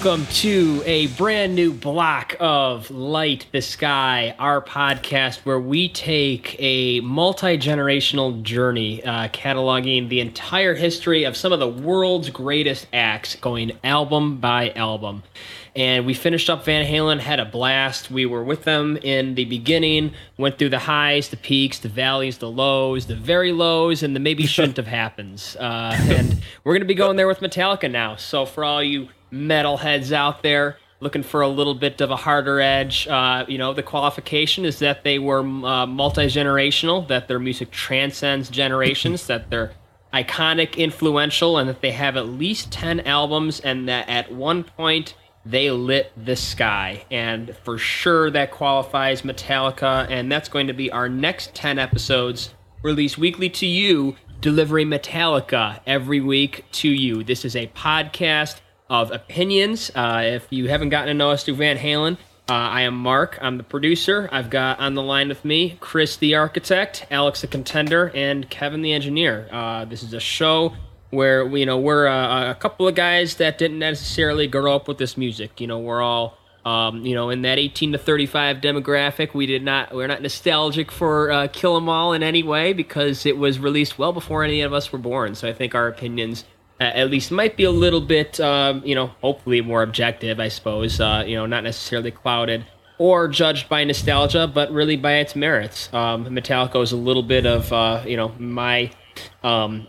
Welcome to a brand new block of Light the Sky, our podcast where we take a multi generational journey, uh, cataloging the entire history of some of the world's greatest acts, going album by album. And we finished up Van Halen, had a blast. We were with them in the beginning, went through the highs, the peaks, the valleys, the lows, the very lows, and the maybe shouldn't have happens. Uh, and we're going to be going there with Metallica now. So for all you metalheads out there looking for a little bit of a harder edge. Uh, you know, the qualification is that they were uh, multi generational, that their music transcends generations, that they're iconic, influential, and that they have at least 10 albums, and that at one point they lit the sky. And for sure that qualifies Metallica, and that's going to be our next 10 episodes released weekly to you, delivering Metallica every week to you. This is a podcast of opinions. Uh, if you haven't gotten to know us through Van Halen, uh, I am Mark. I'm the producer. I've got on the line with me Chris, the architect, Alex, the contender, and Kevin, the engineer. Uh, this is a show where you know we're a, a, couple of guys that didn't necessarily grow up with this music. You know, we're all um, you know in that 18 to 35 demographic. We did not. We're not nostalgic for uh, Kill 'Em All in any way because it was released well before any of us were born. So I think our opinions at least might be a little bit, um, you know, hopefully more objective, I suppose. Uh, you know, not necessarily clouded or judged by nostalgia, but really by its merits. Um, Metallica is a little bit of, uh, you know, my um,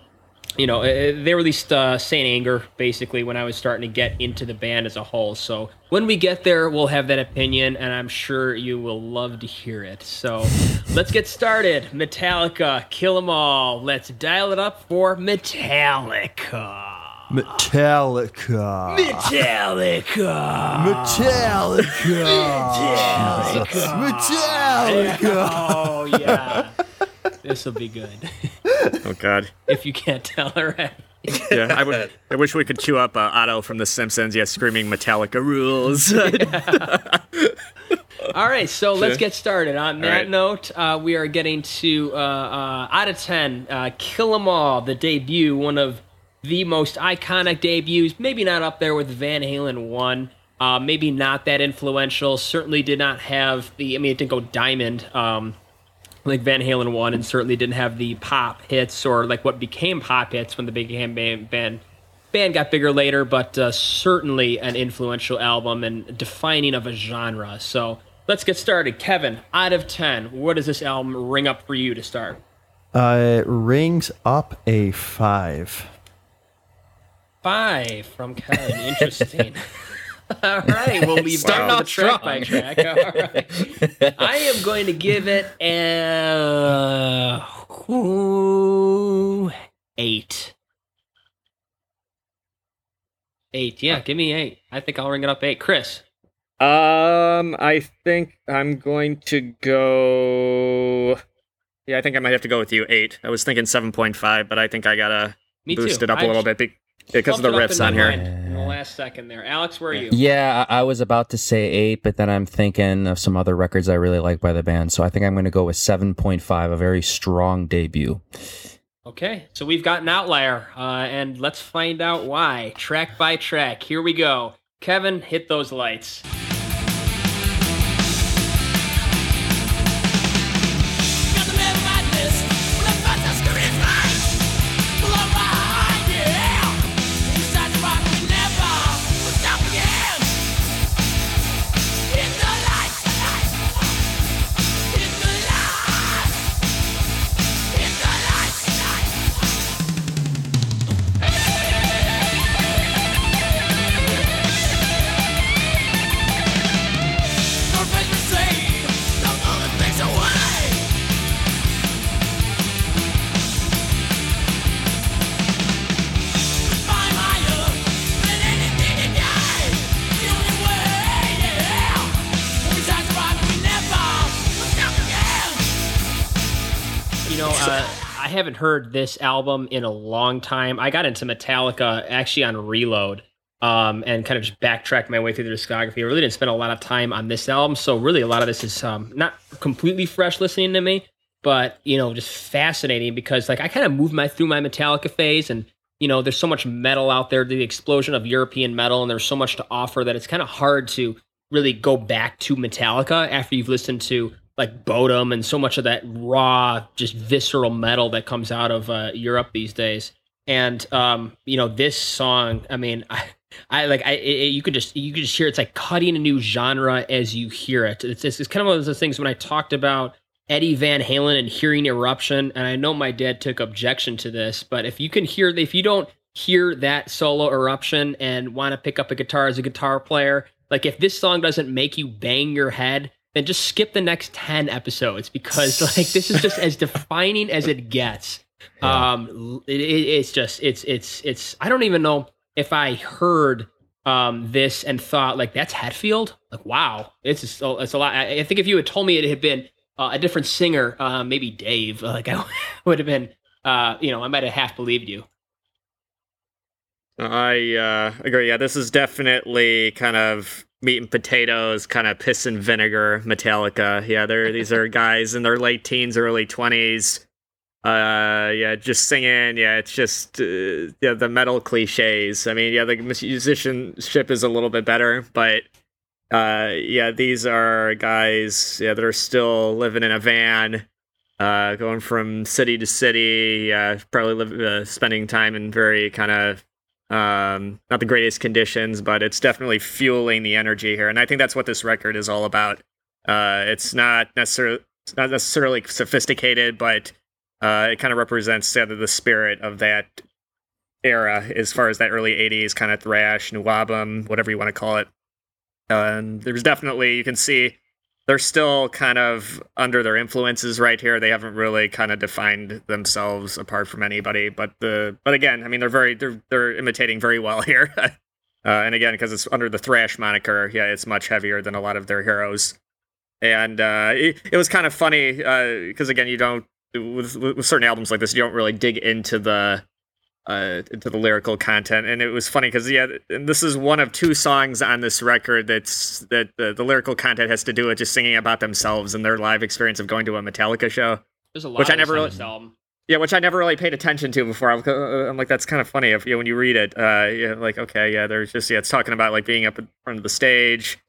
you know, eh, they released uh, St. Anger basically when I was starting to get into the band as a whole. So when we get there, we'll have that opinion, and I'm sure you will love to hear it. So let's get started. Metallica, kill 'em all. Let's dial it up for Metallica. Metallica. Metallica. Metallica. Metallica. Metallica. Oh yeah. This will be good. Oh God. if you can't tell already. Yeah, I, would, I wish we could chew up uh, Otto from The Simpsons. Yeah, screaming Metallica rules. All right, so let's get started. On that right. note, uh, we are getting to uh, uh, out of ten, uh, "Kill 'Em All," the debut, one of the most iconic debuts. Maybe not up there with Van Halen one. Uh, maybe not that influential. Certainly did not have the. I mean, it didn't go diamond. Um, like Van Halen one, and certainly didn't have the pop hits or like what became pop hits when the big band band band got bigger later, but uh, certainly an influential album and defining of a genre. So let's get started. Kevin, out of ten, what does this album ring up for you to start? Uh, it rings up a five. Five from Kevin. Interesting. All right, we'll leave Starting off off track by track. All right. I am going to give it a ooh, eight. Eight, yeah, give me eight. I think I'll ring it up eight. Chris, um, I think I'm going to go. Yeah, I think I might have to go with you. Eight. I was thinking seven point five, but I think I gotta me boost too. it up a I little bit be- because of the bumped it up in riffs on here. mind In the last second there, Alex, where are you? Yeah, I I was about to say eight, but then I'm thinking of some other records I really like by the band. So I think I'm going to go with 7.5, a very strong debut. Okay, so we've got an outlier, uh, and let's find out why. Track by track, here we go. Kevin, hit those lights. Heard this album in a long time. I got into Metallica actually on Reload. Um, and kind of just backtracked my way through the discography. I really didn't spend a lot of time on this album, so really a lot of this is um, not completely fresh listening to me, but you know, just fascinating because like I kind of moved my through my Metallica phase, and you know, there's so much metal out there, the explosion of European metal, and there's so much to offer that it's kind of hard to really go back to Metallica after you've listened to like Bodom and so much of that raw, just visceral metal that comes out of uh, Europe these days. And um, you know, this song, I mean, I, I like, I it, you could just you could just hear it's like cutting a new genre as you hear it. It's it's, it's kind of one of those things when I talked about Eddie Van Halen and hearing Eruption, and I know my dad took objection to this, but if you can hear, if you don't hear that solo Eruption and want to pick up a guitar as a guitar player, like if this song doesn't make you bang your head, then just skip the next 10 episodes because like this is just as defining as it gets. Um it, it, it's just it's it's it's I don't even know if I heard um this and thought like that's Hetfield. Like wow, it's just, it's a lot. I, I think if you had told me it had been uh, a different singer, uh, maybe Dave, like I would have been uh you know, I might have half believed you. I uh, agree. Yeah, this is definitely kind of meat and potatoes, kind of piss and vinegar Metallica. Yeah, they're these are guys in their late teens, early twenties. Uh, yeah, just singing. Yeah, it's just uh, yeah the metal cliches. I mean, yeah, the musicianship is a little bit better, but uh, yeah, these are guys. Yeah, that are still living in a van. Uh, going from city to city, uh, probably live, uh, spending time in very kind of um not the greatest conditions but it's definitely fueling the energy here. And i think that's what this record is all about. Uh it's not necessarily it's not necessarily sophisticated but uh it kind of represents uh, the spirit of that era as far as that early 80s kind of thrash new album whatever you want to call it. And there's definitely you can see they're still kind of under their influences right here. They haven't really kind of defined themselves apart from anybody. But the but again, I mean, they're very they're they're imitating very well here. uh, and again, because it's under the thrash moniker, yeah, it's much heavier than a lot of their heroes. And uh, it, it was kind of funny because again, you don't with, with certain albums like this, you don't really dig into the uh, into the lyrical content, and it was funny because yeah, and this is one of two songs on this record that's that the, the lyrical content has to do with just singing about themselves and their live experience of going to a Metallica show. There's a lot Which I never really- album. Yeah, which I never really paid attention to before. I'm, uh, I'm like, that's kind of funny if you know, when you read it. Uh, yeah, like okay, yeah, there's just yeah, it's talking about like being up in front of the stage.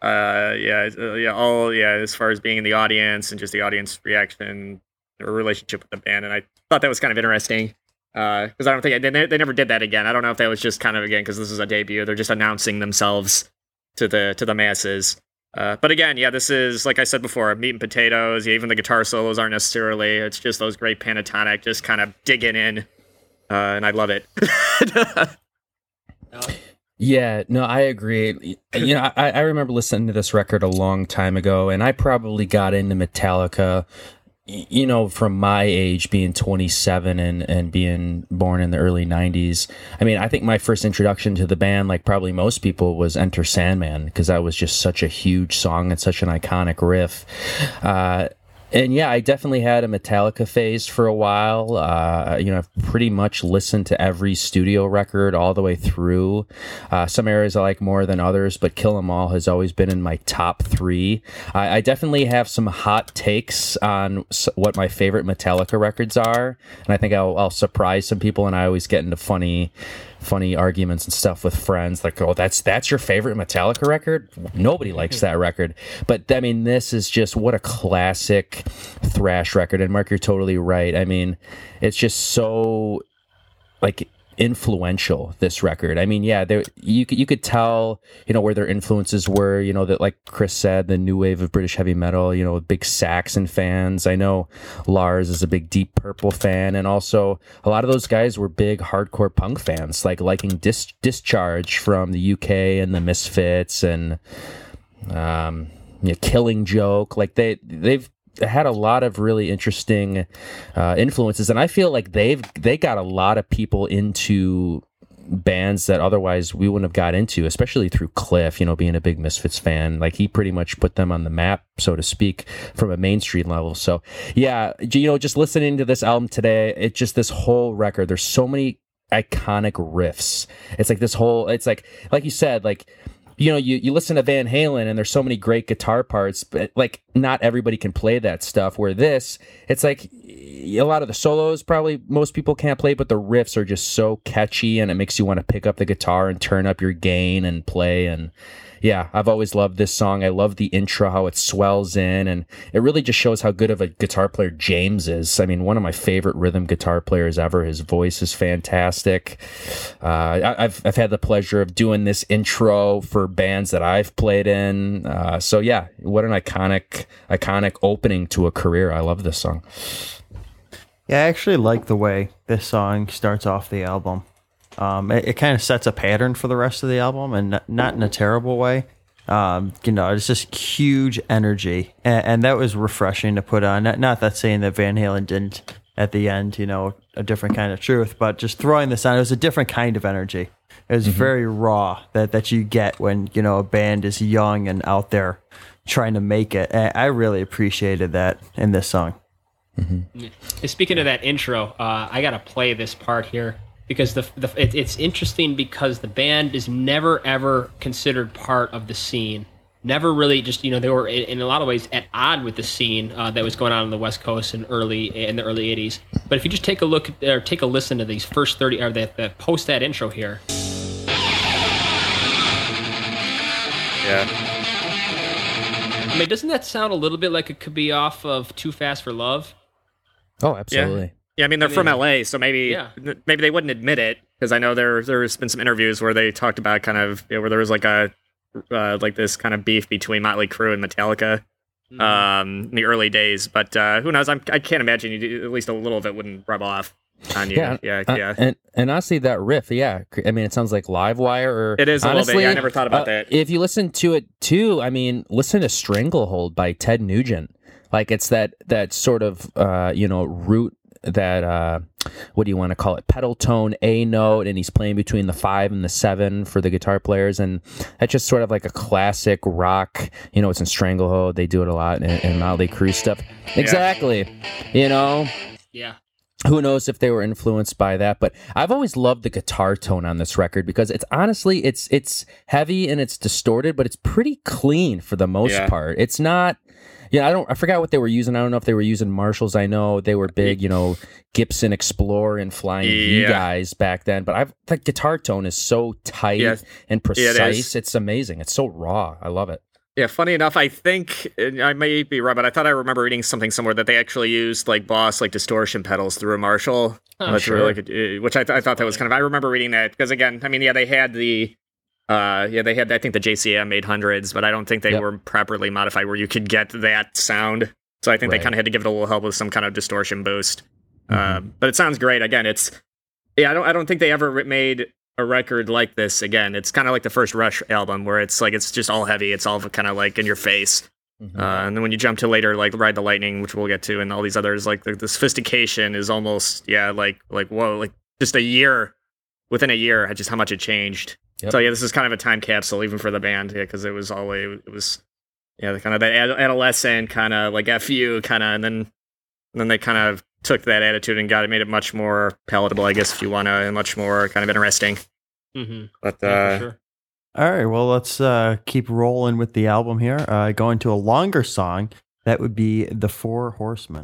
Uh, yeah, uh, yeah, all yeah, as far as being in the audience and just the audience reaction or relationship with the band, and I thought that was kind of interesting because I don't think they, they never did that again. I don't know if that was just kind of again because this is a debut. They're just announcing themselves to the to the masses. Uh, but again, yeah, this is like I said before, meat and potatoes. Yeah, even the guitar solos aren't necessarily. It's just those great pentatonic, just kind of digging in, uh, and I love it. Yeah, no, I agree. You know, I, I remember listening to this record a long time ago, and I probably got into Metallica, y- you know, from my age, being 27 and, and being born in the early 90s. I mean, I think my first introduction to the band, like probably most people, was Enter Sandman, because that was just such a huge song and such an iconic riff. Uh, and yeah, I definitely had a Metallica phase for a while. Uh, you know, I've pretty much listened to every studio record all the way through. Uh, some areas I like more than others, but Kill 'Em All has always been in my top three. I, I definitely have some hot takes on what my favorite Metallica records are, and I think I'll, I'll surprise some people. And I always get into funny funny arguments and stuff with friends like oh that's that's your favorite metallica record? Nobody likes hmm. that record. But i mean this is just what a classic thrash record and mark you're totally right. I mean it's just so like influential this record. I mean yeah there you could you could tell you know where their influences were you know that like chris said the new wave of british heavy metal you know big saxon fans. I know lars is a big deep purple fan and also a lot of those guys were big hardcore punk fans like liking Dis- discharge from the uk and the misfits and um you killing joke. Like they they've had a lot of really interesting uh, influences and i feel like they've they got a lot of people into bands that otherwise we wouldn't have got into especially through cliff you know being a big misfits fan. Like he pretty much put them on the map so to speak from a mainstream level. So yeah you know just listening to this album today it just this whole record there's so many iconic riffs. It's like this whole it's like like you said like you know, you, you listen to Van Halen and there's so many great guitar parts, but like not everybody can play that stuff. Where this, it's like a lot of the solos probably most people can't play, but the riffs are just so catchy and it makes you want to pick up the guitar and turn up your gain and play. And yeah, I've always loved this song. I love the intro, how it swells in, and it really just shows how good of a guitar player James is. I mean, one of my favorite rhythm guitar players ever. His voice is fantastic. Uh, I, I've I've had the pleasure of doing this intro for bands that I've played in. Uh, so yeah, what an iconic iconic opening to a career. I love this song. Yeah, I actually like the way this song starts off the album. Um, it, it kind of sets a pattern for the rest of the album, and not, not in a terrible way. Um, you know, it's just huge energy, and, and that was refreshing to put on. Not, not that saying that Van Halen didn't at the end, you know, a different kind of truth, but just throwing this on, it was a different kind of energy. It was very raw that that you get when you know a band is young and out there trying to make it. And I really appreciated that in this song. Speaking of that intro, uh, I gotta play this part here because the, the it, it's interesting because the band is never ever considered part of the scene. Never really just you know they were in, in a lot of ways at odd with the scene uh, that was going on on the West Coast in early in the early '80s. But if you just take a look at- or take a listen to these first thirty or that the post that intro here, Yeah. I mean, doesn't that sound a little bit like it could be off of Too Fast for Love? Oh, absolutely. Yeah, I mean they're I from LA, so maybe yeah. maybe they wouldn't admit it because I know there there's been some interviews where they talked about kind of you know, where there was like a uh, like this kind of beef between Motley Crue and Metallica Mm-hmm. um, in the early days, but uh, who knows? I'm, I can't imagine you at least a little of it wouldn't rub off on you. Yeah, Yeah, uh, yeah. and and honestly, that riff, yeah, I mean, it sounds like Livewire. Or It is a little bit, honestly, yeah, I never thought about uh, that. If you listen to it too, I mean, listen to "Stranglehold" by Ted Nugent. Like it's that that sort of uh, you know root that uh, what do you want to call it pedal tone A note, and he's playing between the five and the seven for the guitar players, and that's just sort of like a classic rock. You know, it's in Stranglehold. They do it a lot and, in Motley Crue stuff. Exactly. You know, Yeah. Who knows if they were influenced by that but i've always loved the guitar tone on this record because it's honestly it's it's heavy and it's distorted but it's pretty clean for the most Yeah. part. It's not yeah i don't i forgot what they were using. I don't know if they were using marshalls. I know they were big you know gibson explorer and flying v guys back then but i've the guitar tone is so tight Yeah. and Yeah, it precise. It's amazing. It's so raw. I love it Yeah, funny enough, I think uh, I may be right, but I thought I remember reading something somewhere that they actually used like Boss like distortion pedals through a Marshall, Oh, That's sure. really good, uh, which I, th- I thought that was kind of. I remember reading that because again, I mean, yeah, they had the, uh, yeah, they had I think the JCM 800s, but I don't think they Yep. were properly modified where you could get that sound. So I think they kind of had to give it a little help with some kind of distortion boost. Mhm. Um, but it sounds great. Again, it's yeah, I don't I don't think they ever made a record like this again. It's kind of like the first Rush album where it's like it's just all heavy. It's all kind of like in your face. Mhm. Uh, and then when you jump to later, like Ride the Lightning, which we'll get to, and all these others, like the, the sophistication is almost, yeah, like like whoa, like just a year within a year, just how much it changed. Yep. So yeah, this is kind of a time capsule even for the band, yeah, because it was always it was, yeah, the kind of that adolescent kind of like fu kind of, and then and then they kind of took that attitude and got it, made it much more palatable, I guess, if you want to, and much more kind of interesting. Mm-hmm. But uh, Yeah, sure. All right, well, let's uh, keep rolling with the album here. Uh, going to a longer song, that would be The Four Horsemen.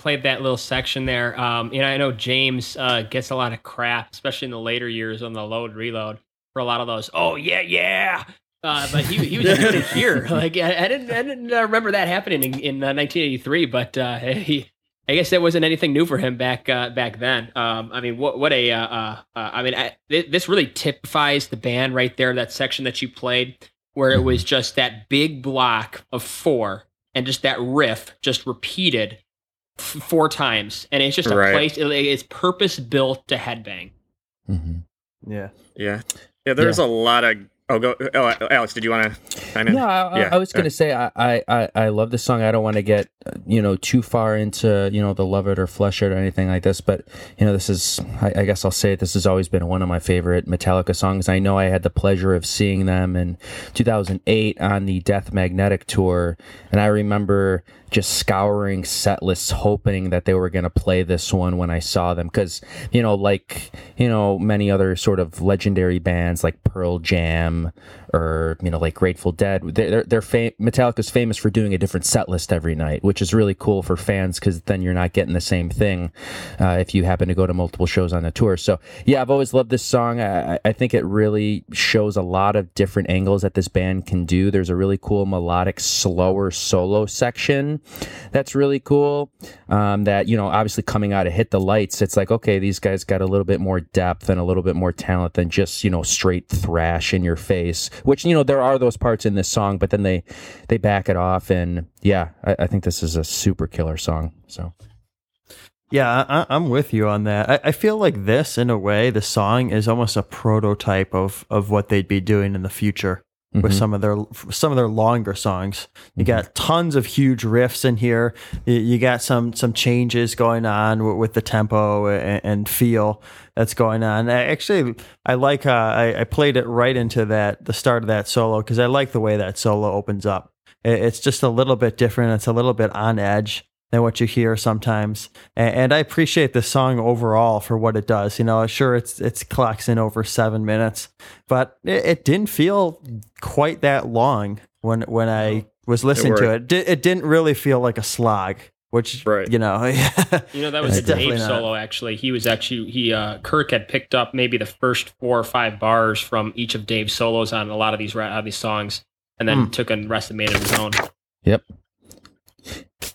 Played that little section there. Um, you know, I know James uh, gets a lot of crap, especially in the later years on the load reload. for a lot of those. Oh yeah, yeah. Uh, but he he was doing it here. Like I, I didn't I didn't uh, remember that happening in, in uh, 1983. But uh, he, I guess that wasn't anything new for him back uh, back then. Um, I mean, what what a uh, I mean, I, th- this really typifies the band right there. That section that you played, where it was just that big block of four and just that riff just repeated four times, and it's just a Right. place. It, it's purpose built to headbang. Mhm. Yeah. Yeah. Yeah, there's a lot of. Oh, go. Oh, Alex, did you want to? No, I, I- Yeah, I was yeah. gonna say I, I, I, I love this song. I don't want to get uh, you know too far into you know the love it or flesh it or anything like this, but you know this is I, I guess I'll say it. This has always been one of my favorite Metallica songs. I know I had the pleasure of seeing them in 2008 on the Death Magnetic tour, and I remember just scouring set lists hoping that they were going to play this one when I saw them. Because you know like you know many other sort of legendary bands like Pearl Jam or you know like Grateful Dead they're they're fam- Metallica's famous for doing a different set list every night which is really cool for fans because then you're not getting the same thing uh, if you happen to go to multiple shows on the tour. So yeah I've always loved this song. I- I think it really shows a lot of different angles that this band can do. There's a really cool melodic slower solo section that's really cool um, that you know obviously coming out of hit the lights it's like okay these guys got a little bit more depth and a little bit more talent than just you know straight thrash in your face which you know there are those parts in this song but then they they back it off and yeah i, I think this is a super killer song so Yeah, I, I'm with you on that. I, I feel like this, in a way, the song is almost a prototype of of what they'd be doing in the future with Mhm. some of their some of their longer songs. You got tons of huge riffs in here. You, you got some some changes going on with, with the tempo and, and feel that's going on. I, actually, I like. Uh, I, I played it right into that the start of that solo because I like the way that solo opens up. It- It's just a little bit different. It's a little bit on edge than what you hear sometimes. And, and I appreciate the song overall for what it does. You know, sure it's it's clocks in over seven minutes, but it, it didn't feel quite that long when when I was listening to it. It, it didn't really feel like a slog, which Right. you know. You know, that was It's a Dave solo. Actually, he was actually he uh, Kirk had picked up maybe the first four or five bars from each of Dave's solos on a lot of these ra- uh, these songs, and then Hmm. took and rest and made it his own. Yep.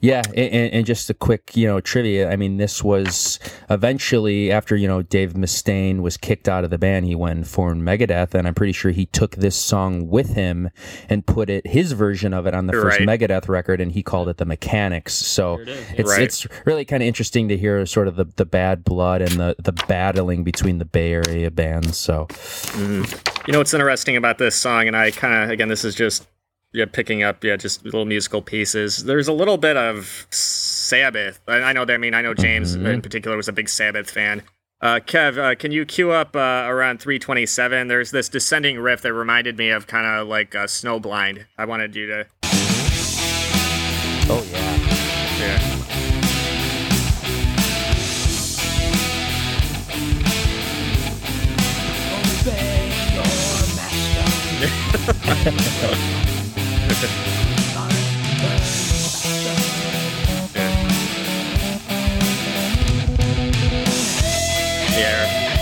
Yeah, and, and- just a quick, you know, trivia. I mean, this was eventually after you know Dave Mustaine was kicked out of the band. He went and formed Megadeth, and I'm pretty sure he took this song with him and put it his version of it on the first Right. Megadeth record, and he called it the Mechanix. So it is, yeah. it's Right. it's really kind of interesting to hear sort of the, the bad blood and the the battling between the Bay Area bands. So mm-hmm. You know what's interesting about this song, and I kind of again, this is just yeah, picking up yeah, just little musical pieces. There's a little bit of Sabbath. I, I know that. I mean, I know James Mhm. in particular was a big Sabbath fan. Uh, Kev, uh, can you cue up uh, around 327? There's this descending riff that reminded me of kind of like uh, Snowblind. I wanted you to. oh yeah. Yeah. Yeah.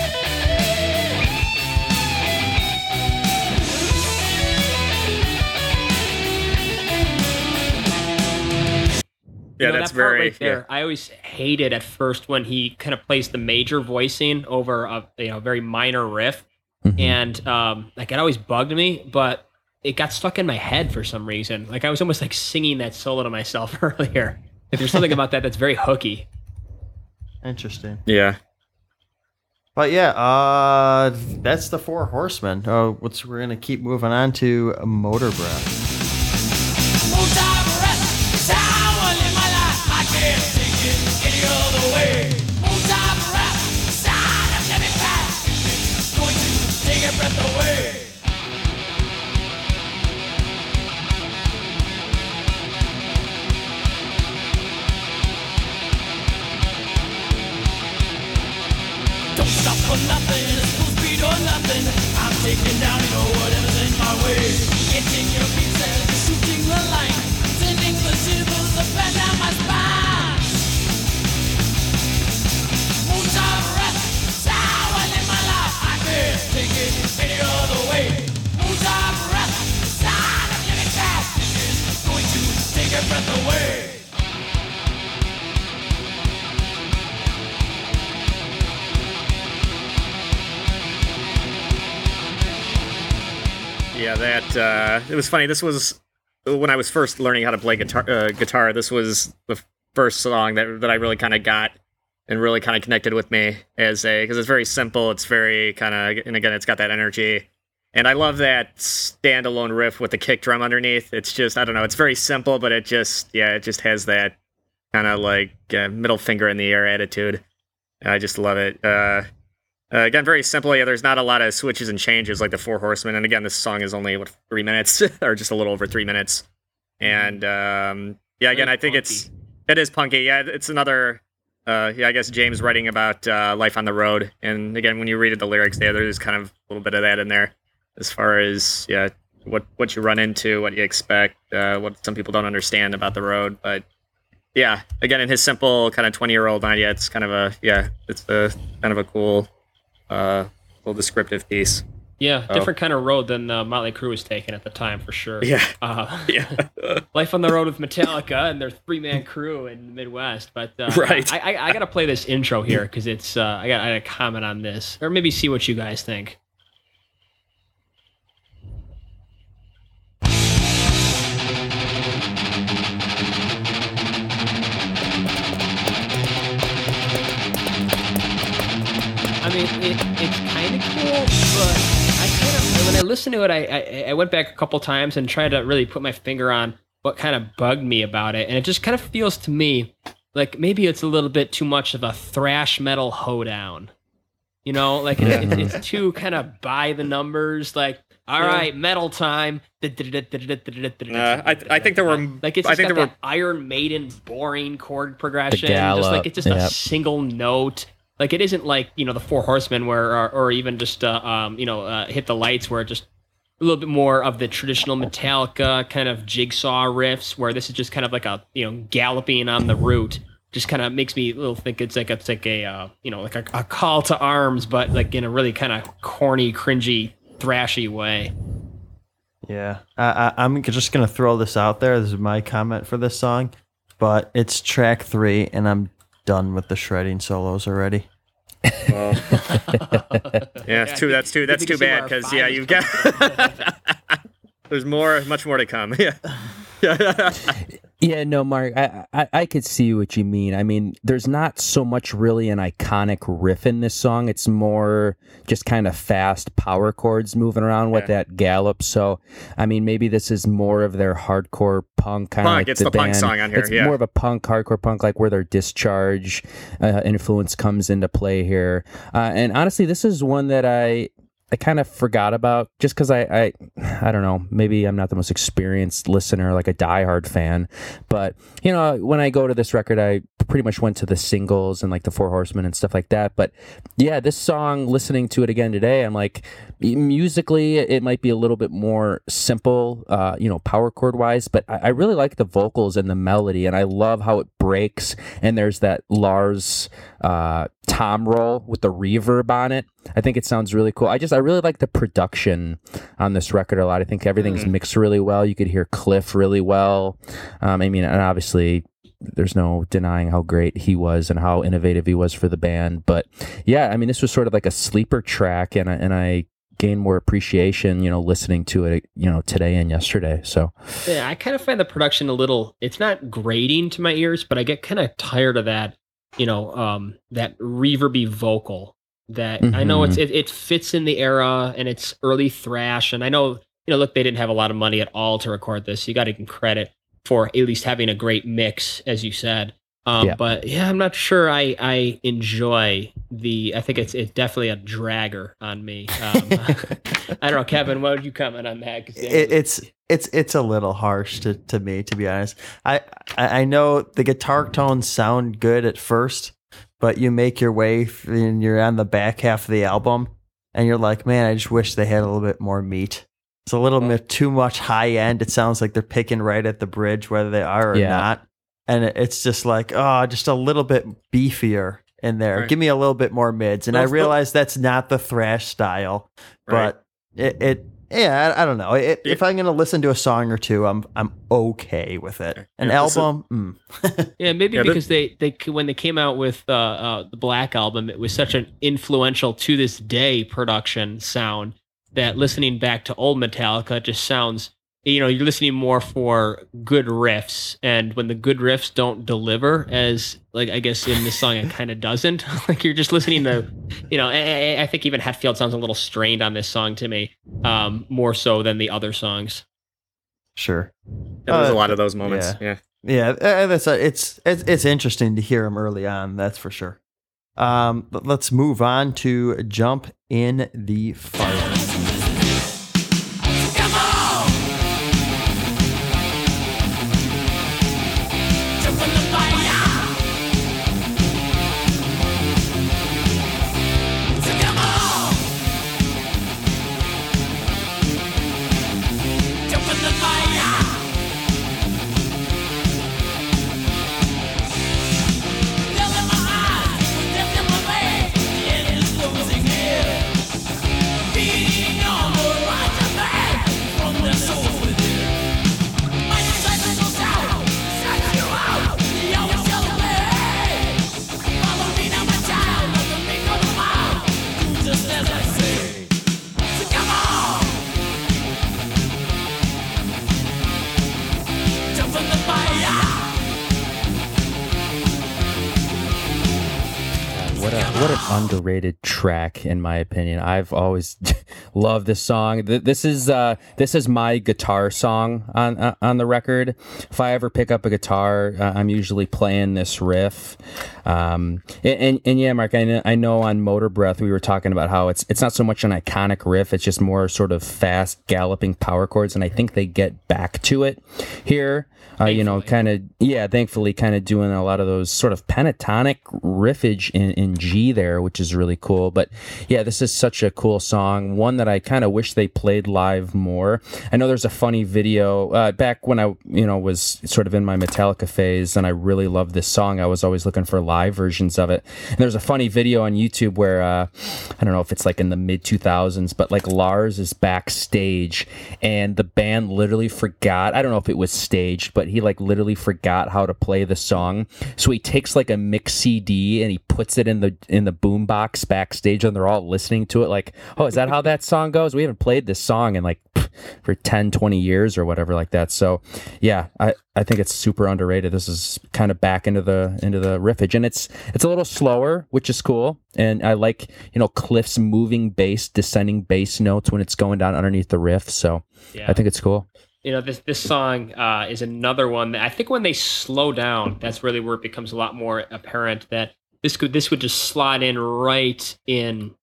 Yeah, you know, that's that part very right there. I always hated at first when he kind of plays the major voicing over a you know very minor riff, Mhm. and um, like it always bugged me, but it got stuck in my head for some reason. Like I was almost like singing that solo to myself earlier. Like there's something about that that's very hooky. Interesting. yeah. But yeah, uh, that's the four horsemen. Uh, what's we're gonna keep moving on to Motorbreath. Breath nothing. Speed or nothing. I'm taking down, my way. Your shooting the line. Sending the shivers up down my spine. My life. I can't take it any other way. Breath, going to take your breath away. Yeah, that uh, it was funny. This was when I was first learning how to play guitar. Uh, guitar. This was the first song that that I really kind of got and really kind of connected with me as a because it's very simple. It's very kind of and again, it's got that energy. And I love that standalone riff with the kick drum underneath. It's just I don't know. It's very simple, but it just yeah, it just has that kind of like uh, middle finger in the air attitude. I just love it. Uh, uh, again, very simple. Yeah, there's not a lot of switches and changes like the Four Horsemen. And again, this song is only what three minutes or just a little over three minutes. And um, yeah, again, I think it's it is punky. Yeah, it's another. Uh, yeah, I guess James writing about uh, life on the road. And again, when you read the lyrics, there there's kind of a little bit of that in there, as far as yeah, what what you run into, what you expect, uh, what some people don't understand about the road. But yeah, again, in his simple kind of 20 year old mind, yeah, it's kind of a yeah, it's a kind of a cool, uh, little descriptive piece. Yeah, Oh. different kind of road than uh, Motley Crue was taking at the time for sure. Yeah, Uh, yeah, Life on the Road with Metallica and their three man crew in the Midwest. But uh, Right. I, I, I got to play this intro here because it's uh, I got I got to comment on this or maybe see what you guys think. Mean, it, it's kind of cool, but I kind of when I listened to it, I, I I went back a couple times and tried to really put my finger on what kind of bugged me about it, and it just kind of feels to me like maybe it's a little bit too much of a thrash metal hoedown. You know, like it, it's, it's too kind of by the numbers. Like, all Yeah. right, metal time. Uh, I I think there were like it's I think got there that were Iron Maiden boring chord progression. just like it's just yep. a single note. Like it isn't like you know the Four Horsemen where or, or even just uh, um you know uh, hit the lights where just a little bit more of the traditional Metallica kind of jigsaw riffs where this is just kind of like a you know galloping on the root. Just kind of makes me a little think it's like it's like a uh, you know like a, a call to arms, but like in a really kind of corny, cringy, thrashy way. Yeah, I, I, I'm just gonna throw this out there. This is my comment for this song, but it's track three, and I'm done with the shredding solos already. Well, yeah, it's too, that's too that's too bad because yeah, you've got there's more much more to come. Yeah. Yeah, no, Mark, I, I I could see what you mean. I mean, there's not so much really an iconic riff in this song. It's more just kind of fast power chords moving around with Yeah. that gallop. So, I mean, maybe this is more of their hardcore punk kind of like it's the, the punk band. song on here, It's yeah. more of a punk, hardcore punk, like where their discharge uh, influence comes into play here. Uh, and honestly, this is one that I I kind of forgot about just because I, I I don't know maybe I'm not the most experienced listener like a diehard fan, but you know when I go to this record I pretty much went to the singles and like the Four Horsemen and stuff like that. But yeah, this song listening to it again today, I'm like musically it might be a little bit more simple, uh, you know, power chord wise, but I, I really like the vocals and the melody, and I love how it breaks and there's that Lars uh, tom roll with the reverb on it. I think it sounds really cool. I just I really like the production on this record a lot. I think everything's mixed really well. You could hear Cliff really well. Um, I mean, and obviously there's no denying how great he was and how innovative he was for the band. But yeah, I mean, this was sort of like a sleeper track, and I, and I gained more appreciation, you know, listening to it, you know, today and yesterday. So Yeah, I kind of find the production a little. It's not grating to my ears, but I get kind of tired of that. You know, um, that reverby vocal. That I know it's it, it fits in the era and it's early thrash, and I know you know. Look, they didn't have a lot of money at all to record this. You got to give credit for at least having a great mix, as you said. Um, Yeah. But yeah, I'm not sure. I I enjoy the. I think it's it's definitely a dragger on me. Um, I don't know, Kevin. What would you comment on that? It, it's it's it's a little harsh to, to me, to be honest. I I I know the guitar tones sound good at first, but you make your way and you're on the back half of the album, and you're like, man, I just wish they had a little bit more meat. It's a little bit too much high end. It sounds like they're picking right at the bridge, whether they are or Yeah. not. And it's just like, oh, just a little bit beefier in there. Right. Give me a little bit more mids. And I Well, well- realize that's not the thrash style, Right. but it, it yeah, I, I don't know. It, If I'm gonna listen to a song or two, I'm I'm okay with it. An Yeah, this is- album, mm. Yeah, maybe Yeah, because they they when they came out with uh, uh, the Black album, it was such an influential to this day production sound that listening back to old Metallica just sounds you know you're listening more for good riffs and when the good riffs don't deliver as like i guess in this song it kind of doesn't like you're just listening to you know I, I think even hetfield sounds a little strained on this song to me um more so than the other songs Sure. Yeah, there's Uh, a lot of those moments. yeah. Yeah. Yeah, uh, that's a, it's it's it's interesting to hear him early on. That's for sure. Um, but let's move on to jump in the fire. Underrated track in my opinion. I've always loved this song. This is uh this is my guitar song on uh, on the record. If I ever pick up a guitar, uh, I'm usually playing this riff. Um and and, and yeah, Mark, I know, I know on Motorbreath we were talking about how it's it's not so much an iconic riff, it's just more sort of fast galloping power chords and I think they get back to it here. Uh, you know, kind of yeah, thankfully kind of doing a lot of those sort of pentatonic riffage in, in G there, which is really cool. But yeah, this is such a cool song. One that I kind of wish they played live more. I know there's a funny video uh, back when I, you know, was sort of in my Metallica phase and I really loved this song. I was always looking for live versions of it. And there's a funny video on YouTube where uh, I don't know if it's like in the mid 2000s, but like Lars is backstage and the band literally forgot. I don't know if it was staged, but he like literally forgot how to play the song. So he takes like a mix CD and he puts it in the in the boombox backstage and they're all listening to it like, "Oh, is that how that song goes? We haven't played this song in like pff, for 10, 20 years or whatever like that." So, yeah, I I think it's super underrated. This is kind of back into the into the riffage and it's it's a little slower, which is cool. And I like, you know, Cliff's moving bass, descending bass notes when it's going down underneath the riff. So, yeah I think it's cool. you know this this song uh, is another one that I think when they slow down, that's really where it becomes a lot more apparent that this could this would just slot in right in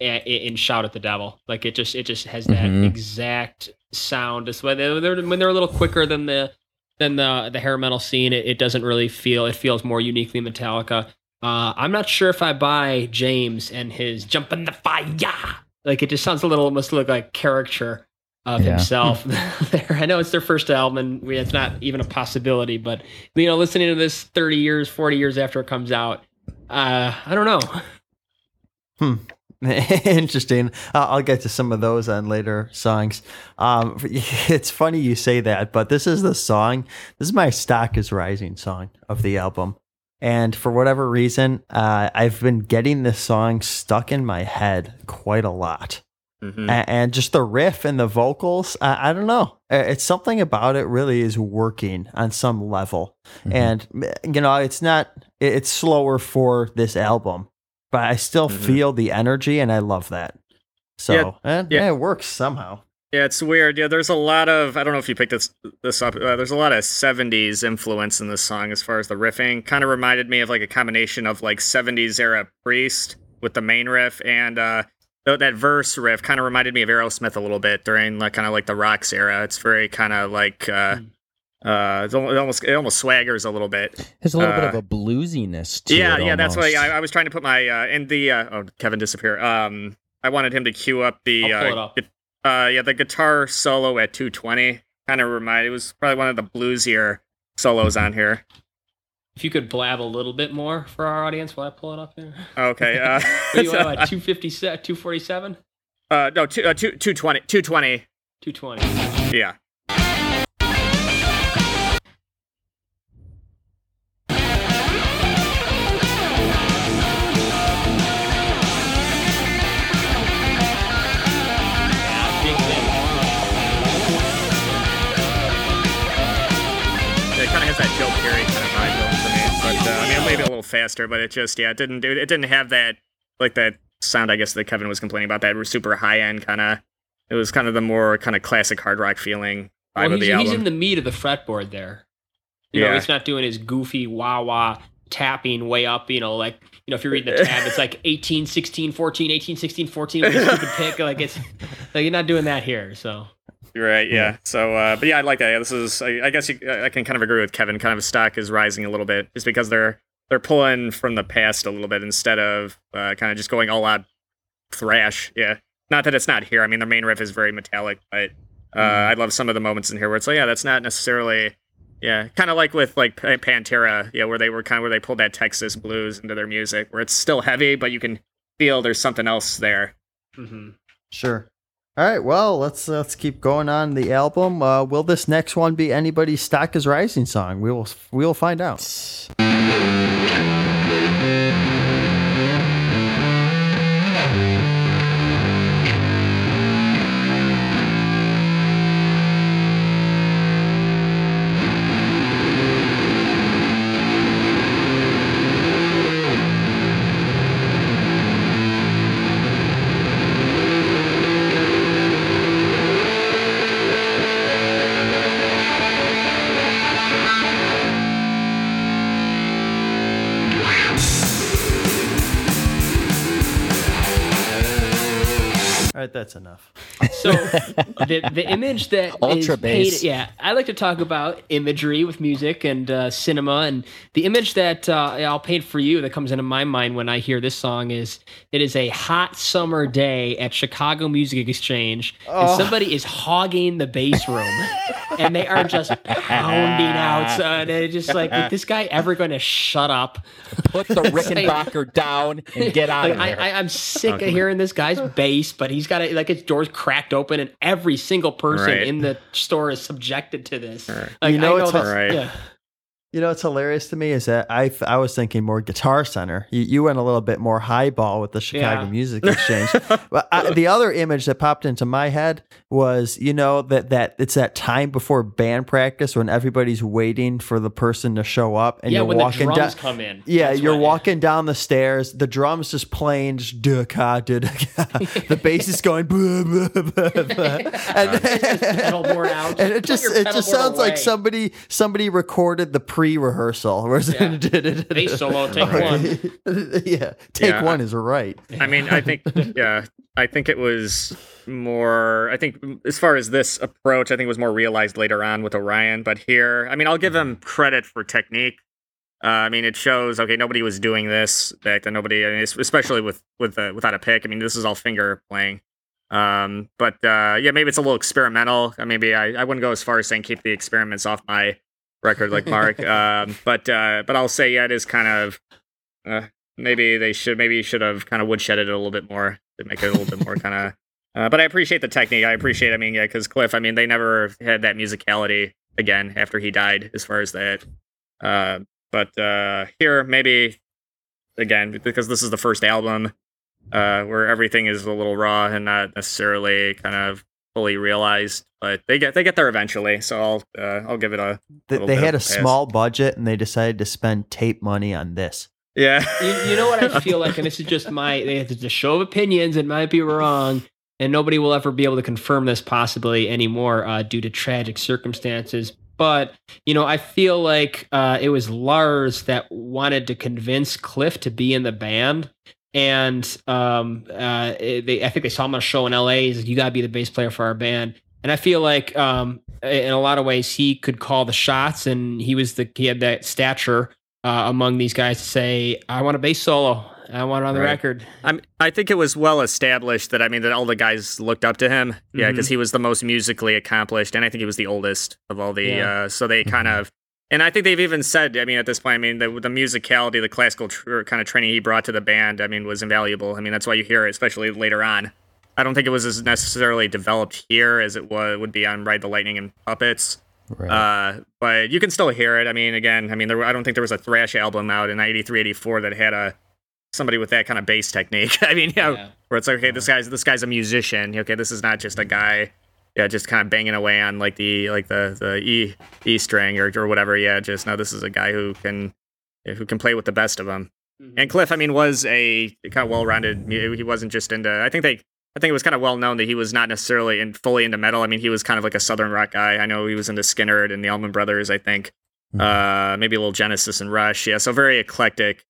in, in shout at the devil. Like it just it just has that Mhm. exact sound. Just when they're, they're when they're a little quicker than the than the the hair metal scene, it, it doesn't really feel it feels more uniquely Metallica. Uh, I'm not sure if I buy James and his jump in the fire. Like it just sounds a little almost look like caricature of Yeah. himself there. I know it's their first album and we, it's not even a possibility, but you know, listening to this 30 years, 40 years after it comes out, uh, I don't know. Hmm. Interesting. Uh, I'll get to some of those on later songs. Um, it's funny you say that, but this is the song. This is my "Stock Is Rising" song of the album, and for whatever reason, uh, I've been getting this song stuck in my head quite a lot. Mhm. A- and just the riff and the vocals I, I don't know it's something about it really is working on some level Mhm. and you know it's not it's slower for this album but i still Mhm. feel the energy and i love that so Yeah, eh, yeah. eh, it works somehow Yeah, it's weird. Yeah, there's a lot of I don't know if you picked this this up. Uh, there's a lot of '70s influence in this song as far as the riffing. Kind of reminded me of like a combination of like '70s era Priest with the main riff and uh, th- that verse riff. Kind of reminded me of Aerosmith a little bit during like kind of like the Rocks era. It's very kind of like uh, uh, it almost it almost swaggers a little bit. There's a little bit Uh, of a bluesiness to yeah, it. yeah, yeah, that's why. I, I was trying to put my uh, in the uh, oh Kevin disappear. Um, I wanted him to cue up the I'll pull it uh, up. gu- uh, yeah, the guitar solo at 220 kind of reminded. It was probably one of the bluesier solos on here. If you could blab a little bit more for our audience while I pull it up here. Okay. Uh, Are you at 257, 247? Uh, no, two, uh, two, 220. 220. 220. Yeah. It kind of has that Joe Perry uh, faster, but it just yeah, it didn't do it didn't have that like that sound I guess that Kevin was complaining about that were super high end kind of. It was kind of the more kind of classic hard rock feeling vibe Well, of he's, the he's album. in the meat of the fretboard there. You know, Yeah. he's not doing his goofy wah wah tapping way up, you know, like, you know, if you're reading the tab, it's like 18, 16, 14, 18, 16, 14 with a stupid pick. Like, it's like you're not doing that here. So, right, yeah. So, uh, but yeah, I like that. Yeah, this is, I, I guess, you, I can kind of agree with Kevin. Kind of stock is rising a little bit, just because they're they're pulling from the past a little bit instead of uh, kind of just going all out thrash. Yeah, not that it's not here. I mean, the main riff is very metallic, but uh, I love some of the moments in here where it's like, yeah, that's not necessarily. Yeah, kind of like with like Pantera, yeah, where they were kind of where they pulled that Texas blues into their music, where it's still heavy, but you can feel there's something else there. Mm-hmm. Sure. All right. Well, let's let's keep going on the album. Uh, will this next one be anybody's "Stock Is Rising" song? We will we will find out. So the the image that is Ultra paid- bass. yeah, I like to talk about imagery with music and uh, cinema, and the image that uh, I'll paint for you that comes into my mind when I hear this song is it is a hot summer day at Chicago Music Exchange, and somebody is hogging the bass room, and they are just pounding out. So and it's just like, is this guy ever going to shut up? Put the Rickenbacker down and get out Like, of I. I, I'm sick of hearing this guy's bass, but he's got it like his doors cracked open, and every single person Right. in the store is subjected to this. Like, You know I know it's that's, Right. yeah. You know what's hilarious to me is that I I was thinking more Guitar Center. You, you went a little bit more highball with the Chicago Yeah. Music Exchange. but I, the other image that popped into my head was you know that that it's that time before band practice when everybody's waiting for the person to show up and yeah, you're when walking the drums down. come in. Yeah, That's you're walking down the stairs. The drums just playing, just duh-ka. The bass is going, blah, blah, blah, blah. and, and it just it just sounds like somebody somebody recorded the pre-rehearsal. Whereas Yeah. Bass solo, take one. yeah, take Yeah. one is right. I mean, I think, yeah, I think it was more. I think as far as this approach, I think it was more realized later on with Orion. But here, I mean, I'll give him credit for technique. Uh, I mean, it shows okay, nobody was doing this back then. Nobody, I mean, especially with with uh, without a pick. I mean, this is all finger playing. Um, but uh, yeah, maybe it's a little experimental. Uh, maybe I, I wouldn't go as far as saying keep the experiments off my record like Mark. um, but uh, but I'll say yeah, it is kind of uh, maybe they should maybe you should have kind of woodshedded it a little bit more to make it a little bit more kind of. Uh, but I appreciate the technique. I appreciate. I mean, yeah, because Cliff. I mean, they never had that musicality again after he died, as far as that. Uh, but uh, here, maybe again because this is the first album uh, where everything is a little raw and not necessarily kind of fully realized. But they get they get there eventually. So I'll uh, I'll give it a They, they bit had a pass. small budget and they decided to spend tape money on this. yeah. You, you know what I feel like, and this is just my it's a show of opinions. It might be wrong, and nobody will ever be able to confirm this possibly anymore uh, due to tragic circumstances. But you know, I feel like uh, it was Lars that wanted to convince Cliff to be in the band, and um, uh, they, I think they saw him on a show in L.A. He's like, "You got to be the bass player for our band." And I feel like, um, in a lot of ways, he could call the shots, and he was the he had that stature uh, among these guys to say, "I want a bass solo. I want it on the Right. record." I'm, I think it was well established that I mean that all the guys looked up to him. Yeah, because he was the most musically accomplished, and I think he was the oldest of all the. Yeah. Uh, so they kind of, and I think they've even said. I mean, at this point, I mean the the musicality, the classical tr- kind of training he brought to the band. I mean, was invaluable. I mean, that's why you hear it, especially later on. I don't think it was as necessarily developed here as it was, would be on Ride the Lightning and Puppets. Right. Uh, but you can still hear it. I mean, again, I mean, there, I don't think there was a thrash album out in 83, 84 that had a somebody with that kind of bass technique. I mean, yeah, Yeah. where it's like, okay, this guy's this guy's a musician. Okay, this is not just a guy, yeah, just kind of banging away on like the like the the E E string or or whatever. Yeah, just no, this is a guy who can who can play with the best of them. Mhm. And Cliff, I mean, was a kind of well-rounded. He wasn't just into. I think they. I think it was kind of well known that he was not necessarily in fully into metal. I mean, he was kind of like a southern rock guy. I know he was into Skynyrd and the Allman Brothers. I think uh, maybe a little Genesis and Rush. Yeah, so very eclectic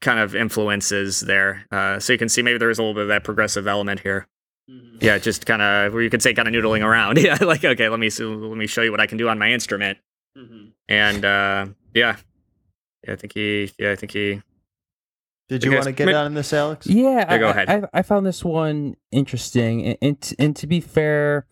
kind of influences there. Uh, so you can see maybe there is a little bit of that progressive element here. Mhm. Yeah, just kind of where you could say kind of noodling around. Yeah, like okay, let me s- let me show you what I can do on my instrument. Mhm. And uh, yeah, yeah, I think he. Yeah, I think he. Did you want to get ma- on this, Alex? Yeah, Yeah, go ahead. I, I found this one interesting, and and, t- and to be fair,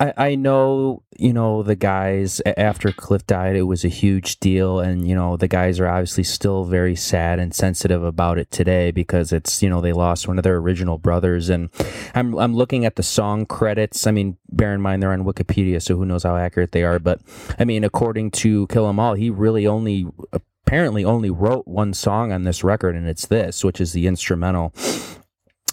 I, I know you know the guys after Cliff died, it was a huge deal, and you know the guys are obviously still very sad and sensitive about it today because it's you know they lost one of their original brothers, and I'm I'm looking at the song credits. I mean, bear in mind they're on Wikipedia, so who knows how accurate they are, but I mean, according to Kill 'Em All, he really only apparently only wrote one song on this record, and it's this, which is the instrumental.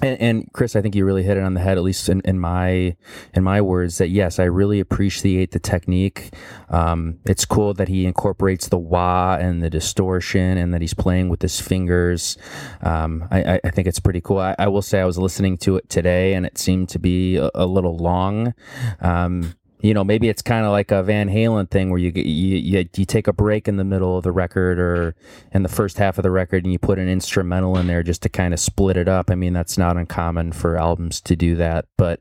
And, and Chris, I think you really hit it on the head, at least in, in my in my words. That yes, I really appreciate the technique. Um, it's cool that he incorporates the wah and the distortion, and that he's playing with his fingers. Um, I, I- think it's pretty cool. I, I will say I was listening to it today, and it seemed to be a, a little long. Um, you know, maybe it's kind of like a Van Halen thing where you, you you take a break in the middle of the record or in the first half of the record and you put an instrumental in there just to kind of split it up. I mean, that's not uncommon for albums to do that. But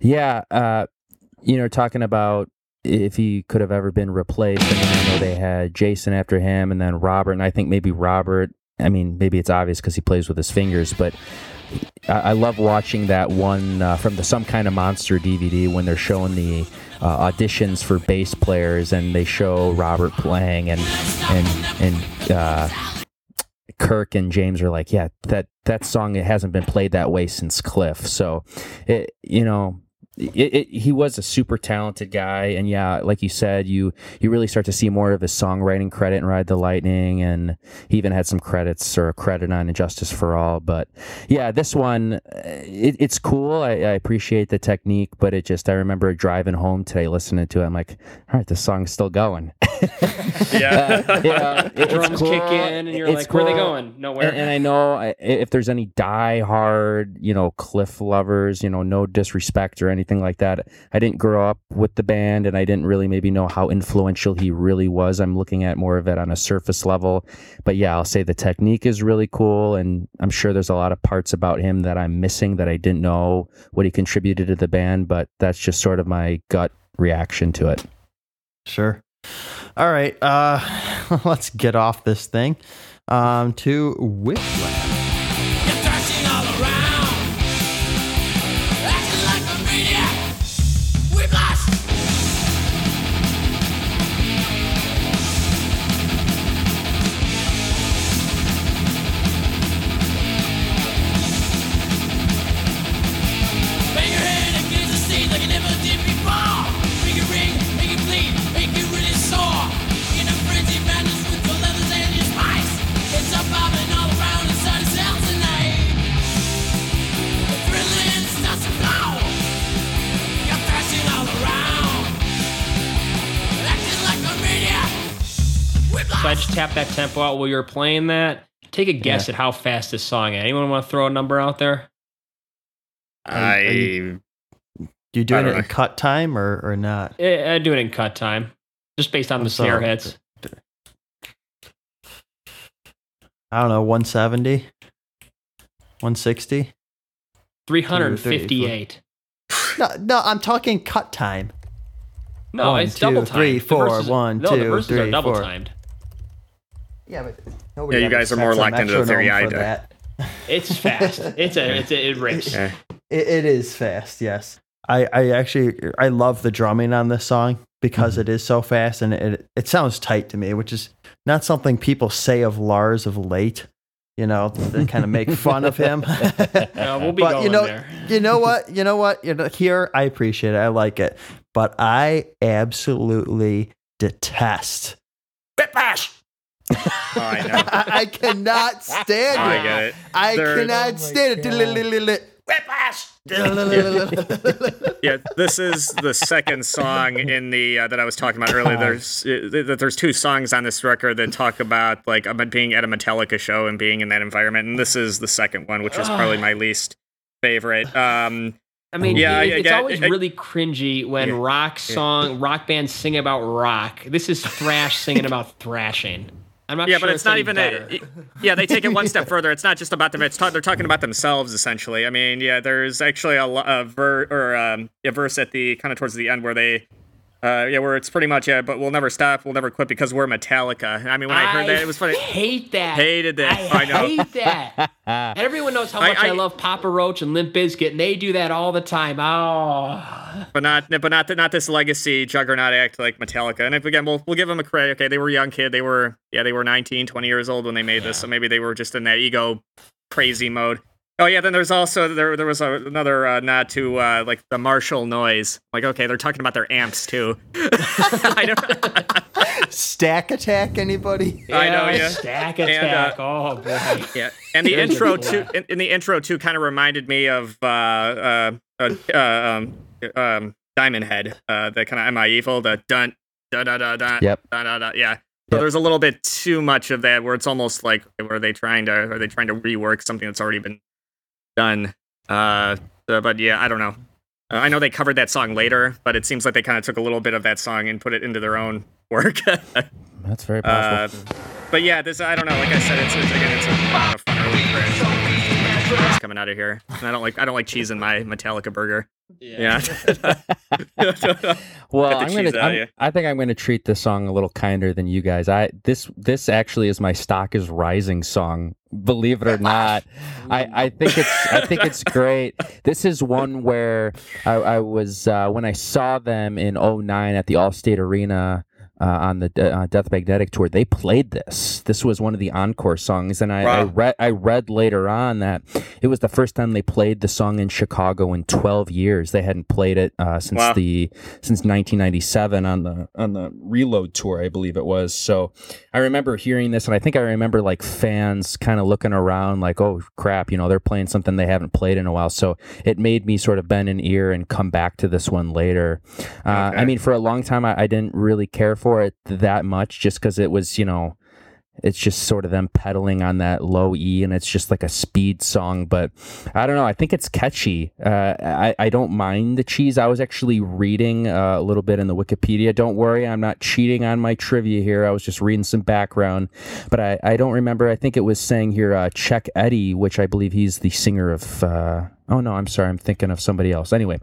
yeah, uh, you know, talking about if he could have ever been replaced. I mean, I know they had Jason after him and then Robert, and I think maybe Robert. I mean, maybe it's obvious because he plays with his fingers, but I, I love watching that one uh, from the Some Kind of Monster DVD when they're showing the uh, auditions for bass players and they show Robert playing and and and uh, Kirk and James are like, yeah, that that song it hasn't been played that way since Cliff. So, it you know. It, it, he was a super talented guy, and yeah, like you said, you you really start to see more of his songwriting credit in Ride the Lightning, and he even had some credits or a credit on And Justice for All. But yeah, this one, uh, it, it's cool. I, I appreciate the technique, but it just I remember driving home today listening to it. I'm like, all right, this song's still going. Yeah. Uh, yeah, it- Drums cool. kick in, and you're It's like, "Where are they going? Nowhere." And, and I know I- if there's any die-hard, you know, Cliff lovers, you know, no disrespect or anything like that. I didn't grow up with the band, and I didn't really maybe know how influential he really was. I'm looking at more of it on a surface level, but yeah, I'll say the technique is really cool, and I'm sure there's a lot of parts about him that I'm missing that I didn't know what he contributed to the band. But that's just sort of my gut reaction to it. Sure. All right. Uh, let's get off this thing. Um, to Whiplash. Whiplash. So I just tapped that tempo out while you're playing that. Take a guess at how fast this song is. Anyone want to throw a number out there? Are you- You doing I it don't in cut time or, or not? Eh, I do it in cut time, just based on the So- snare hits. I don't know, 170? 160? Three hundred fifty-eight. No, no, I'm talking cut time. No, One, it's two, double timed. three, The four, verses- one, no, the two, verses are three, double four. timed. Yeah, but Yeah, you guys are more locked into the theory I do. that. It's fast. it's a it's a it rips. Yeah. It, it is fast, yes. I, I actually I love the drumming on this song because it mm-hmm. is so fast and it it sounds tight to me, which is not something people say of Lars of late. You know, they kind of make fun of him. We'll be but going you know, there. you know what, you know what, you know, here I appreciate it, I like it, but I absolutely detest Whiplash. Oh, I know. I, I cannot stand Oh, I it. get it. I They're- cannot stand it. whiplash. yeah, this is the second song in the uh, that I was talking about earlier. There's uh, there's two songs on this record that talk about like about being at a Metallica show and being in that environment, and this is the second one, which is probably my least favorite. Um, I mean, Yeah, it- it's I- always I- really cringy when Yeah. rock song, rock bands sing about rock. This is thrash singing about thrashing. I'm not yeah, sure but it's not even a, yeah. They take it one step further. It's not just about them. It's ta- they're talking about themselves essentially. I mean, yeah, there's actually a, a ver or um, a verse at the kind of towards the end where they. Uh, yeah, where it's pretty much yeah, but we'll never stop, we'll never quit because we're Metallica. I mean, when I, heard that, it was funny. hate that. Hated that. I, I know. hate that. Everyone knows how much I, I- love Papa Roach and Limp Bizkit, and they do that all the time. Oh, but not but not not this legacy juggernaut act like Metallica. And if, again, we'll we'll give them a credit. Okay, they were a young kid. They were yeah, they were 19, 20 years old when they made this. So maybe they were just in that ego crazy mode. Oh yeah, then there's also there there was a, another uh, nod to uh, like the Marshall noise. Like okay, they're talking about their amps too. I know. Stack attack, anybody? I know, yeah. Stack And, uh, attack. oh boy. Yeah, and the intro good too. In, in the intro too, kind of reminded me of uh, uh, uh, uh um, um, Diamond Head. Uh, the kind of "Am I Evil?" The dun dun dun dun dun. Yep. Dun, dun, dun, yeah. So there's a little bit too much of that, where it's almost like, were they trying to, are they trying to rework something that's already been done? Uh, uh, but yeah, I don't know. Uh, I know they covered that song later, but it seems like they kind of took a little bit of that song and put it into their own work. That's very Uh, possible. but yeah, this I don't know. Like I said, it's, it's again, it's a, a fun early coming out of here. And I don't like I don't like cheese in my Metallica burger. Yeah. well, I'm gonna. out, I'm- yeah. I think I'm gonna treat this song a little kinder than you guys. I this this actually is my stock is rising song. Believe it or not, I, I think it's I think it's great. This is one where I, I was uh, when I saw them in 09 at the Allstate Arena. Uh, on the uh, Death Magnetic tour, they played this. This was one of the encore songs, and I, I read I read later on that it was the first time they played the song in Chicago in 12 years. They hadn't played it uh, since Wow. the since 1997 on the on the Reload tour, I believe it was. So I remember hearing this, and I think I remember like fans kind of looking around, like, "Oh crap, you know, they're playing something they haven't played in a while." So it made me sort of bend an ear and come back to this one later. Uh, I mean, for a long time, I, I didn't really care for it that much, just because it was, you know it's just sort of them pedaling on that low E, and it's just like a speed song. But I don't know. I think it's catchy. Uh, I I don't mind the cheese. I was actually reading uh, a little bit in the Wikipedia. Don't worry, I'm not cheating on my trivia here. I was just reading some background, but I I don't remember. I think it was saying here uh, Chuck Eddy, which I believe he's the singer of. Oh no, I'm sorry. I'm thinking of somebody else. Anyway,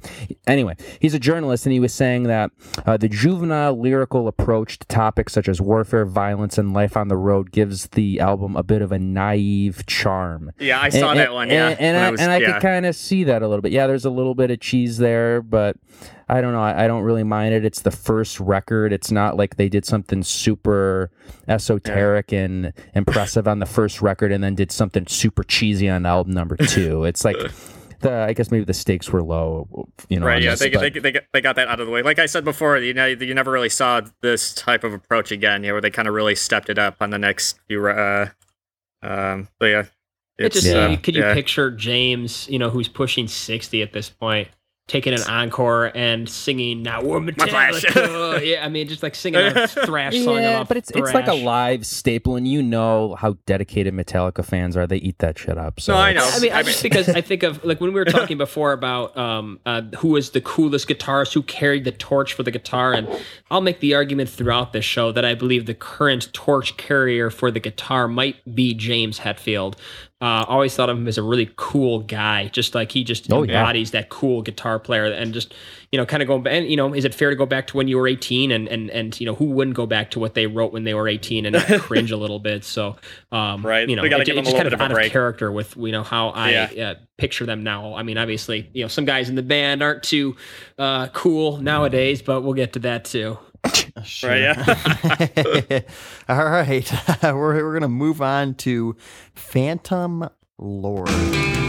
anyway, he's a journalist, and he was saying that uh, the juvenile lyrical approach to topics such as warfare, violence, and life on the road gives the album a bit of a naive charm. yeah, I saw And- that one. Yeah, and, and I, was- and I yeah. could kind of see that a little bit. Yeah, there's a little bit of cheese there, but I don't know. I, I don't really mind it. It's the first record. It's not like they did something super esoteric and impressive on the first record, and then did something super cheesy on album number two. It's like. The, I guess maybe the stakes were low, you know. Right, yeah, this, they, but- they, they, got- they got that out of the way. Like I said before, you know, you never really saw this type of approach again, you know, where they kind of really stepped it up on the next few. Uh, um, but yeah, It it's, just uh, could you yeah. picture James, you know, who's pushing sixty at this point, taking an encore and singing "Now We're Flash." Metallica"? yeah, I mean, just like singing a thrash song yeah, about but it's it's like a live staple, and you know how dedicated Metallica fans are. They eat that shit up. So No, I know. I mean, I I just because I think of like when we were talking before about um, uh, who was the coolest guitarist, who carried the torch for the guitar, and I'll make the argument throughout this show that I believe the current torch carrier for the guitar might be James Hetfield. Uh, always thought of him as a really cool guy, just like he just Oh, yeah. embodies that cool guitar player, and just you know, kind of going. And you know, is it fair to go back to when you were eighteen, and and and you know, who wouldn't go back to what they wrote when they were eighteen and cringe a little bit? So, um, Right. you know, We it- give it them just kind of a out break. character with you know how I Yeah. uh, picture them now. I mean, obviously, you know, some guys in the band aren't too uh, cool nowadays, but we'll get to that too. Right, yeah. All right. we're, we're going to move on to Phantom Lord.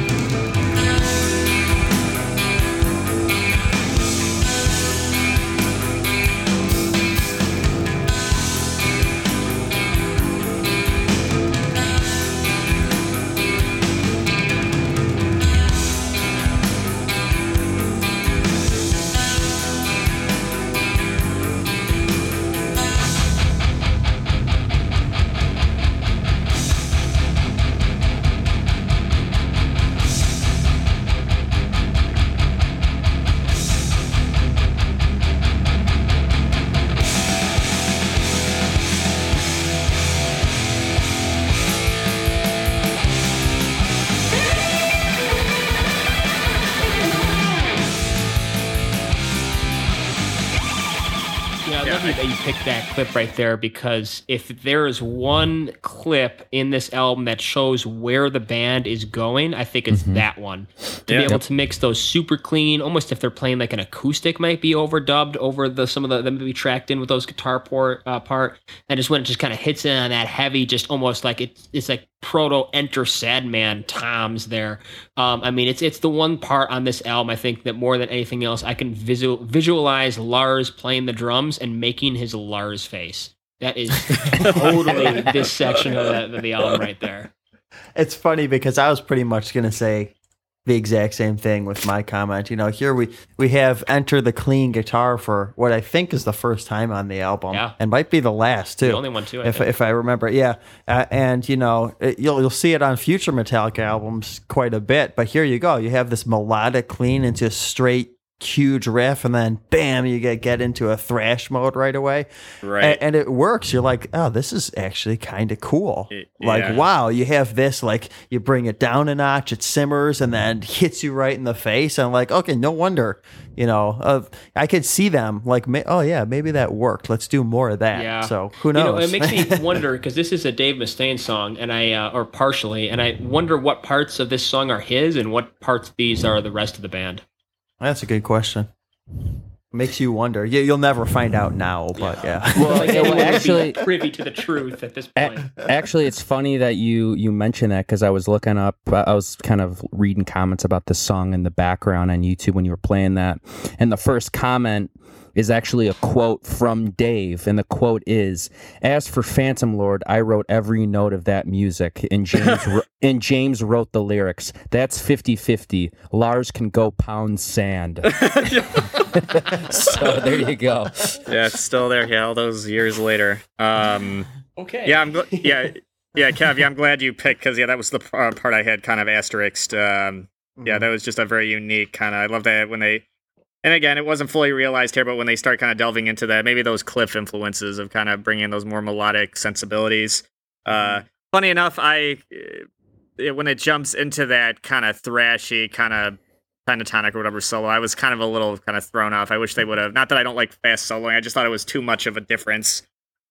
Clip right there because if there is one clip in this album that shows where the band is going, I think it's that one. To Yeah. be able to mix those super clean, almost if they're playing like an acoustic, might be overdubbed over the some of the them be tracked in with those guitar port uh, part, and just when it just kind of hits in on that heavy, just almost like it's it's like proto Enter Sandman toms there. Um, I mean, it's it's the one part on this album I think that more than anything else, I can visual visualize Lars playing the drums and making his Lars face. That is totally this section of the, of the album right there. It's funny because I was pretty much going to say the exact same thing with my comment. You know, here we we have enter the clean guitar for what I think is the first time on the album, Yeah. and might be the last too. The only one too. I if think. if I remember, yeah. Uh, and you know, it, you'll you'll see it on future Metallica albums quite a bit. But here you go, you have this melodic clean into straight huge riff, and then bam, you get get into a thrash mode right away. Right. A- and, it works. You're like, oh, this is actually kind of cool. Y- Like, yeah. wow, you have this. Like, you bring it down a notch, it simmers, and then hits you right in the face. And I'm like, okay, no wonder. You know, uh, I could see them like, oh yeah, maybe that worked. Let's do more of that. Yeah. So who knows You know, knows? it makes me wonder because this is a Dave Mustaine song, and I uh, or partially, and I wonder what parts of this song are his and what parts these are the rest of the band. That's a good question. Makes you wonder. You, you'll never find out now, but yeah. Well, Like yeah, well, be actually, privy to the truth at this point. Actually, it's funny that you you mention that because I was looking up, I I was kind of reading comments about this song in the background on YouTube when you were playing that, and the first comment is actually a quote from Dave, and the quote is, "As for Phantom Lord, I wrote every note of that music, and James wr- and James wrote the lyrics. That's 50-50. Lars can go pound sand." so there you go. yeah, it's still there. Yeah, all those years later. Um, Okay. yeah, I'm. Gl- yeah, yeah, Kev. Yeah, I'm glad you picked because yeah, that was the p- uh, part I had kind of asterisked. Um, yeah, that was just a very unique kind of. I love that when they. And again, it wasn't fully realized here, but when they start kind of delving into that, maybe those Cliff influences of kind of bringing those more melodic sensibilities. Uh, funny enough, I uh, when it jumps into that kind of thrashy kind of pentatonic or whatever solo, I was kind of a little kind of thrown off. I wish they would have. Not that I don't like fast soloing, I just thought it was too much of a difference.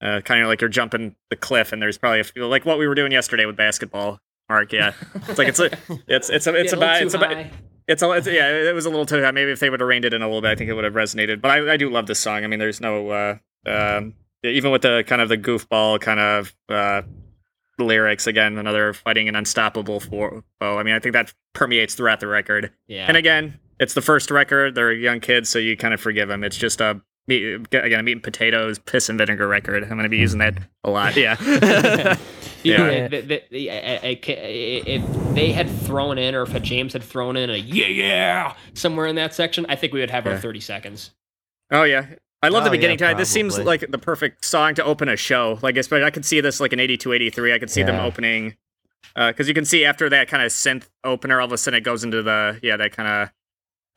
Uh, kind of like you're jumping the cliff, and there's probably a few like what we were doing yesterday with basketball. Mark, yeah, it's like it's a, it's it's a, it's Yeah, about it's about high. It's a, it's, yeah, it was a little too. Maybe if they would have reined it in a little bit, I think it would have resonated. But I, I do love this song. I mean, there's no, uh, um, even with the kind of the goofball kind of uh, lyrics. Again, another fighting an unstoppable foe. I mean, I think that permeates throughout the record. Yeah. And again, it's the first record. They're young kids, so you kind of forgive them. It's just a meat, again a meat and potatoes, piss and vinegar record. I'm going to be using that a lot. Yeah. You know, Yeah. the- the- the- I- I- I- if they had thrown in, or if James had thrown in a yeah, yeah, somewhere in that section, I think we would have our 30 seconds. Oh yeah, I love the Oh, yeah, beginning time. This seems like the perfect song to open a show. Like, especially I could see this like an 82, 83. I could see them opening uh, because you can see after that kind of synth opener, all of a sudden it goes into the yeah that kind of,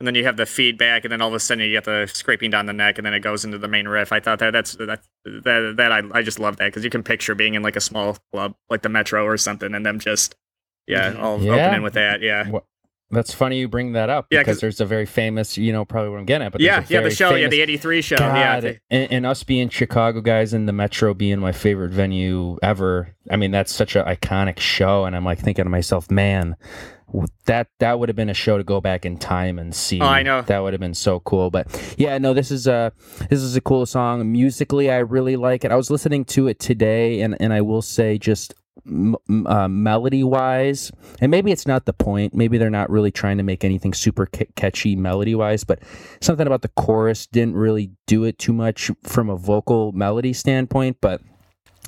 and then you have the feedback, and then all of a sudden you get the scraping down the neck, and then it goes into the main riff. I thought that that's that that, that I I just love that because you can picture being in like a small club like the Metro or something, and them just yeah mm-hmm. all Yeah. opening with that yeah. Wha- That's funny you bring that up Yeah, because 'cause- there's a very famous, you know, probably what I'm getting at, but Yeah, a yeah, the show, yeah, the '83 show, yeah. God, and, and us being Chicago guys and the Metro being my favorite venue ever. I mean, that's such an iconic show, and I'm like thinking to myself, man, that that would have been a show to go back in time and see. Oh, I know. that would have been so cool. But yeah, no, this is a this is a cool song. Musically, I really like it. I was listening to it today, and and I will say just. M- uh, melody wise, and maybe it's not the point. Maybe they're not really trying to make anything super ca- catchy melody wise, but something about the chorus didn't really do it too much from a vocal melody standpoint. But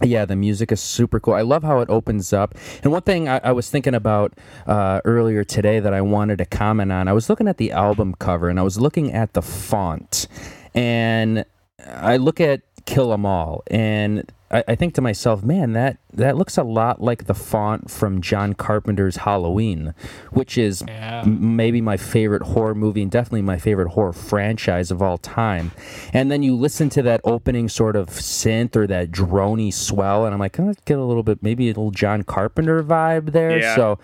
yeah, the music is super cool. I love how it opens up. And one thing I, I was thinking about uh, earlier today that I wanted to comment on, I was looking at the album cover and I was looking at the font, and I look at Kill 'Em All, and I, I think to myself, man, that that looks a lot like the font from John Carpenter's Halloween, which is Yeah. m- maybe my favorite horror movie and definitely my favorite horror franchise of all time. And then you listen to that opening sort of synth or that drony swell, and I'm like, oh, let's get a little bit, maybe a little John Carpenter vibe there. Yeah. So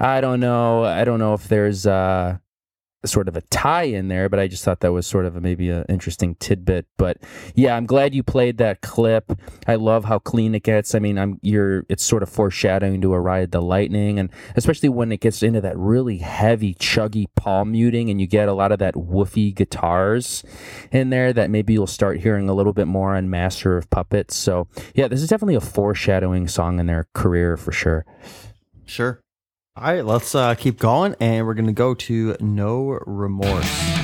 I don't know. I don't know if there's. uh sort of a tie in there, but I just thought that was sort of a, maybe an interesting tidbit. But yeah, I'm glad you played that clip. I love how clean it gets. I mean, I'm you're it's sort of foreshadowing to a ride the lightning, and especially when it gets into that really heavy, chuggy palm muting, and you get a lot of that woofy guitars in there that maybe you'll start hearing a little bit more on Master of Puppets. So yeah, this is definitely a foreshadowing song in their career for sure. Sure. All right, let's uh, keep going, and we're gonna go to No Remorse.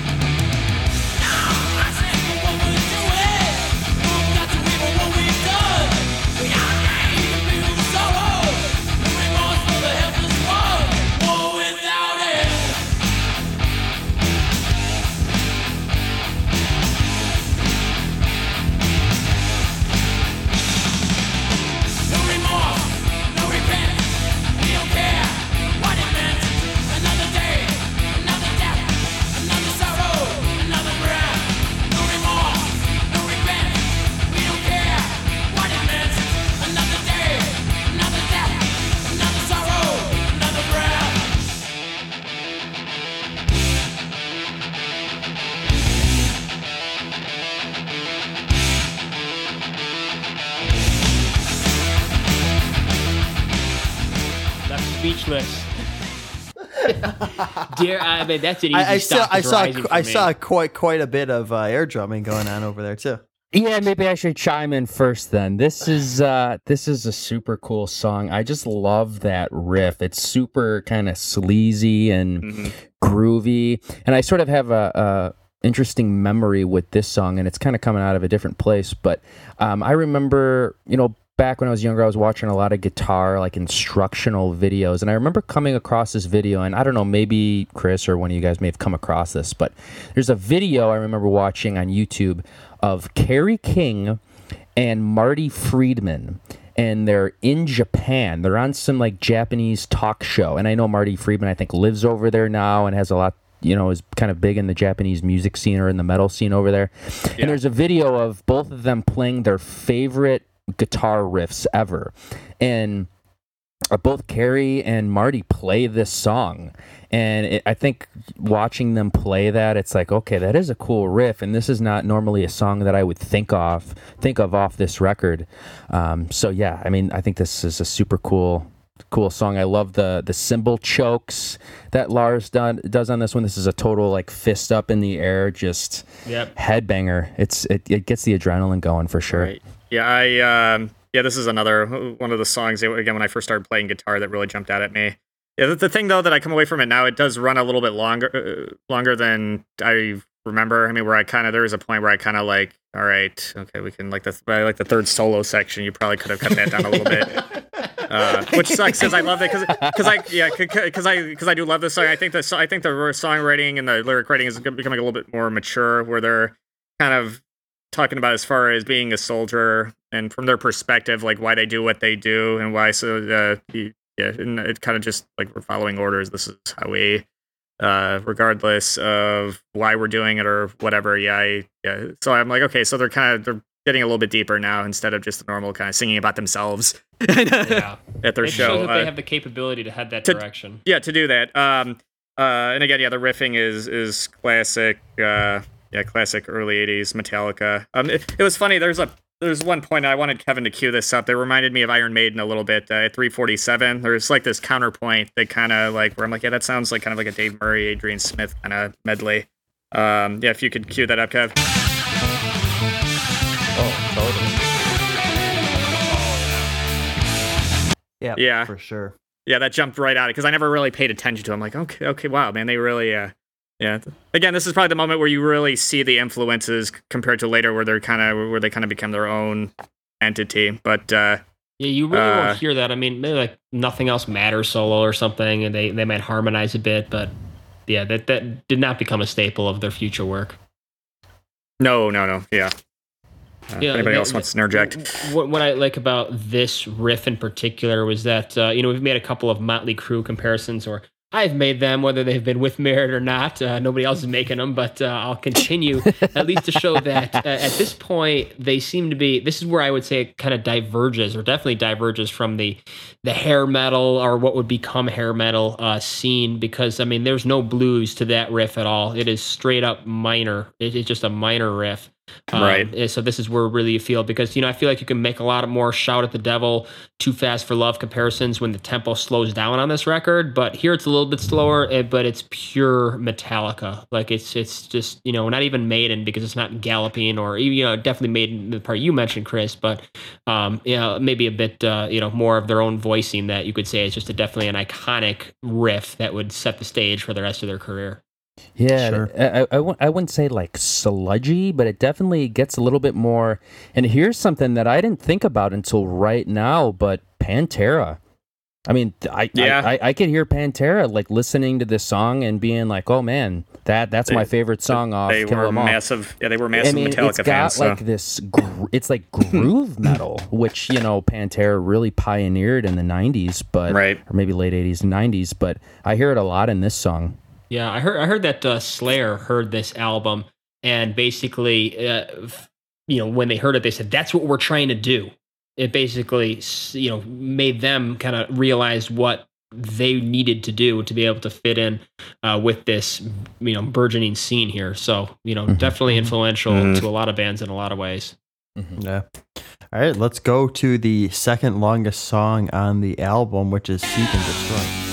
Dear, I mean that's an easy I, I stop. saw I saw I me. saw quite quite a bit of uh, air drumming going on over there too. Yeah, maybe I should chime in first then. This is uh this is a super cool song. I just love that riff. It's super kind of sleazy and Mhm. groovy. And I sort of have a, a interesting memory with this song and it's kind of coming out of a different place, but um I remember, you know, back when I was younger I was watching a lot of guitar like instructional videos and I remember coming across this video and I don't know, maybe Chris or one of you guys may have come across this, but there's a video I remember watching on YouTube of Kerry King and Marty Friedman. And they're in Japan. They're on some like Japanese talk show. And I know Marty Friedman, I think, lives over there now and has a lot, you know, is kind of big in the Japanese music scene or in the metal scene over there. And there's a video of both of them playing their favorite guitar riffs ever. And uh, both Kerry and Marty play this song. And it, I think watching them play that, it's like, okay, that is a cool riff, and this is not normally a song that I would think of think of off this record. Um, so yeah, I mean, I think this is a super cool cool song. I love the the cymbal chokes that Lars done, does on this one. This is a total like fist up in the air, just Yep. headbanger. It's it, it gets the adrenaline going for sure. Right. Yeah, I um yeah, this is another one of the songs again when I first started playing guitar that really jumped out at me. Yeah, the, the thing though that I come away from it now, it does run a little bit longer uh, longer than I remember. I mean, where I kind of there was a point where I kind of like, all right, okay, we can like the by like the third solo section, you probably could have cut that down a little bit. Uh, which sucks because I love it because I yeah because I because I do love this song. I think the I think the songwriting and the lyric writing is becoming a little bit more mature, where they're kind of talking about as far as being a soldier and from their perspective, like why they do what they do and why. So uh, yeah, and it kind of just like we're following orders. This is how we, uh, regardless of why we're doing it or whatever. Yeah, I, yeah. So I'm like, okay, so they're kind of they're getting a little bit deeper now instead of just the normal kind of singing about themselves Yeah. at their It show. that Uh, they have the capability to head that to- direction. yeah to do that um uh and again yeah the riffing is is classic uh yeah classic early 80s metallica um it, it was funny there's a there's one point i wanted kevin to cue this up that reminded me of iron maiden a little bit uh, at 347 there's like this counterpoint that kind of like where i'm like yeah that sounds like kind of like a dave murray adrian smith kind of medley um yeah if you could cue that up kev Yeah, Yeah. for sure. yeah, that jumped right out of it, because I never really paid attention to. It. I'm like, okay, okay, wow, man, they really, uh, yeah. Again, this is probably the moment where you really see the influences compared to later, where they're kind of where they kind of become their own entity. But uh, Yeah, you really Uh, won't hear that. I mean, maybe like nothing else matters solo or something, and they they might harmonize a bit, but yeah, that that did not become a staple of their future work. no, no, no, yeah. Uh, Yeah, anybody else wants to interject? What, what I like about this riff in particular was that uh, you know we've made a couple of Motley Crue comparisons or I've made them, whether they've been with Merit or not. Uh, nobody else is making them, but uh, I'll continue at least to show that uh, at this point they seem to be. This is where I would say it kind of diverges, or definitely diverges from the the hair metal or what would become hair metal uh, scene. Because I mean, there's no blues to that riff at all. It is straight up minor. It- it's just a minor riff. Um, Right. So this is where really you feel because you know I feel like you can make a lot of more shout at the devil, too fast for love comparisons when the tempo slows down on this record. But here it's a little bit slower, eh, but it's pure Metallica. Like it's it's just you know not even Maiden because it's not galloping or you know definitely Maiden the part you mentioned Chris, but um you know maybe a bit uh, you know more of their own voicing that you could say is just a, definitely an iconic riff that would set the stage for the rest of their career. Yeah, Sure. I, I, I I wouldn't say like sludgy, but it definitely gets a little bit more. And here's something that I didn't think about until right now, but Pantera. I mean, I, Yeah. I, I, I could hear Pantera like listening to this song and being like, "Oh man, that that's my favorite song off They Kill were 'Em All." massive. Yeah, they were massive I mean, Metallica it's got fans. So. like this. Gr- it's like groove metal, which you know Pantera really pioneered in the '90s, but Right. or maybe late '80s and '90s. But I hear it a lot in this song. Yeah, I heard I heard that uh, Slayer heard this album and basically, uh, you know, when they heard it, they said that's what we're trying to do. It basically, you know, made them kind of realize what they needed to do to be able to fit in uh, with this, you know, burgeoning scene here. So, you know, definitely influential Mhm. to a lot of bands in a lot of ways. Yeah. All right, let's go to the second longest song on the album, which is Seek and Destroy.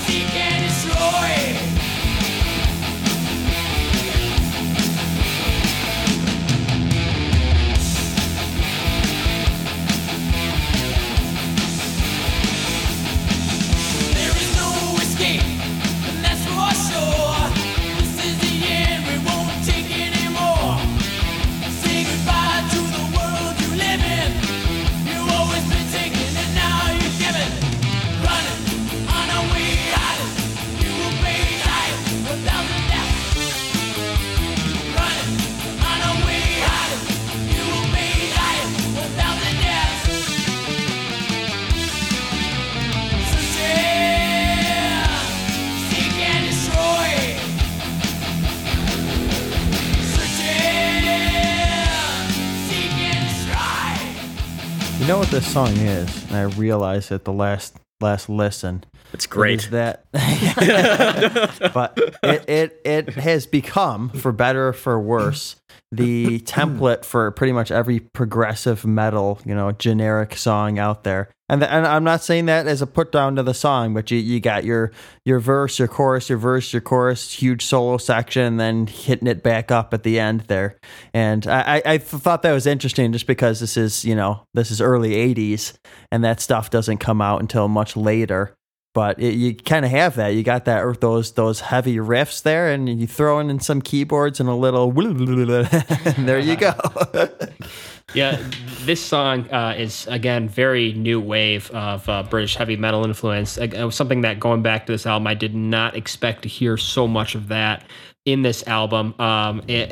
What this song is, and I realized at the last last listen. it's great. that, but it, it it has become, for better or for worse, the template for pretty much every progressive metal, you know, generic song out there. And the, and I'm not saying that as a put down to the song, but you, you got your your verse, your chorus, your verse, your chorus, huge solo section, then hitting it back up at the end there. And I, I thought that was interesting just because this is, you know, this is early 80s and that stuff doesn't come out until much later but it, you kind of have that. You got that those those heavy riffs there, and you throw in some keyboards and a little, and there you go. yeah, this song uh, is again very new wave of uh, British heavy metal influence. It was something that going back to this album, I did not expect to hear so much of that in this album. Um, it,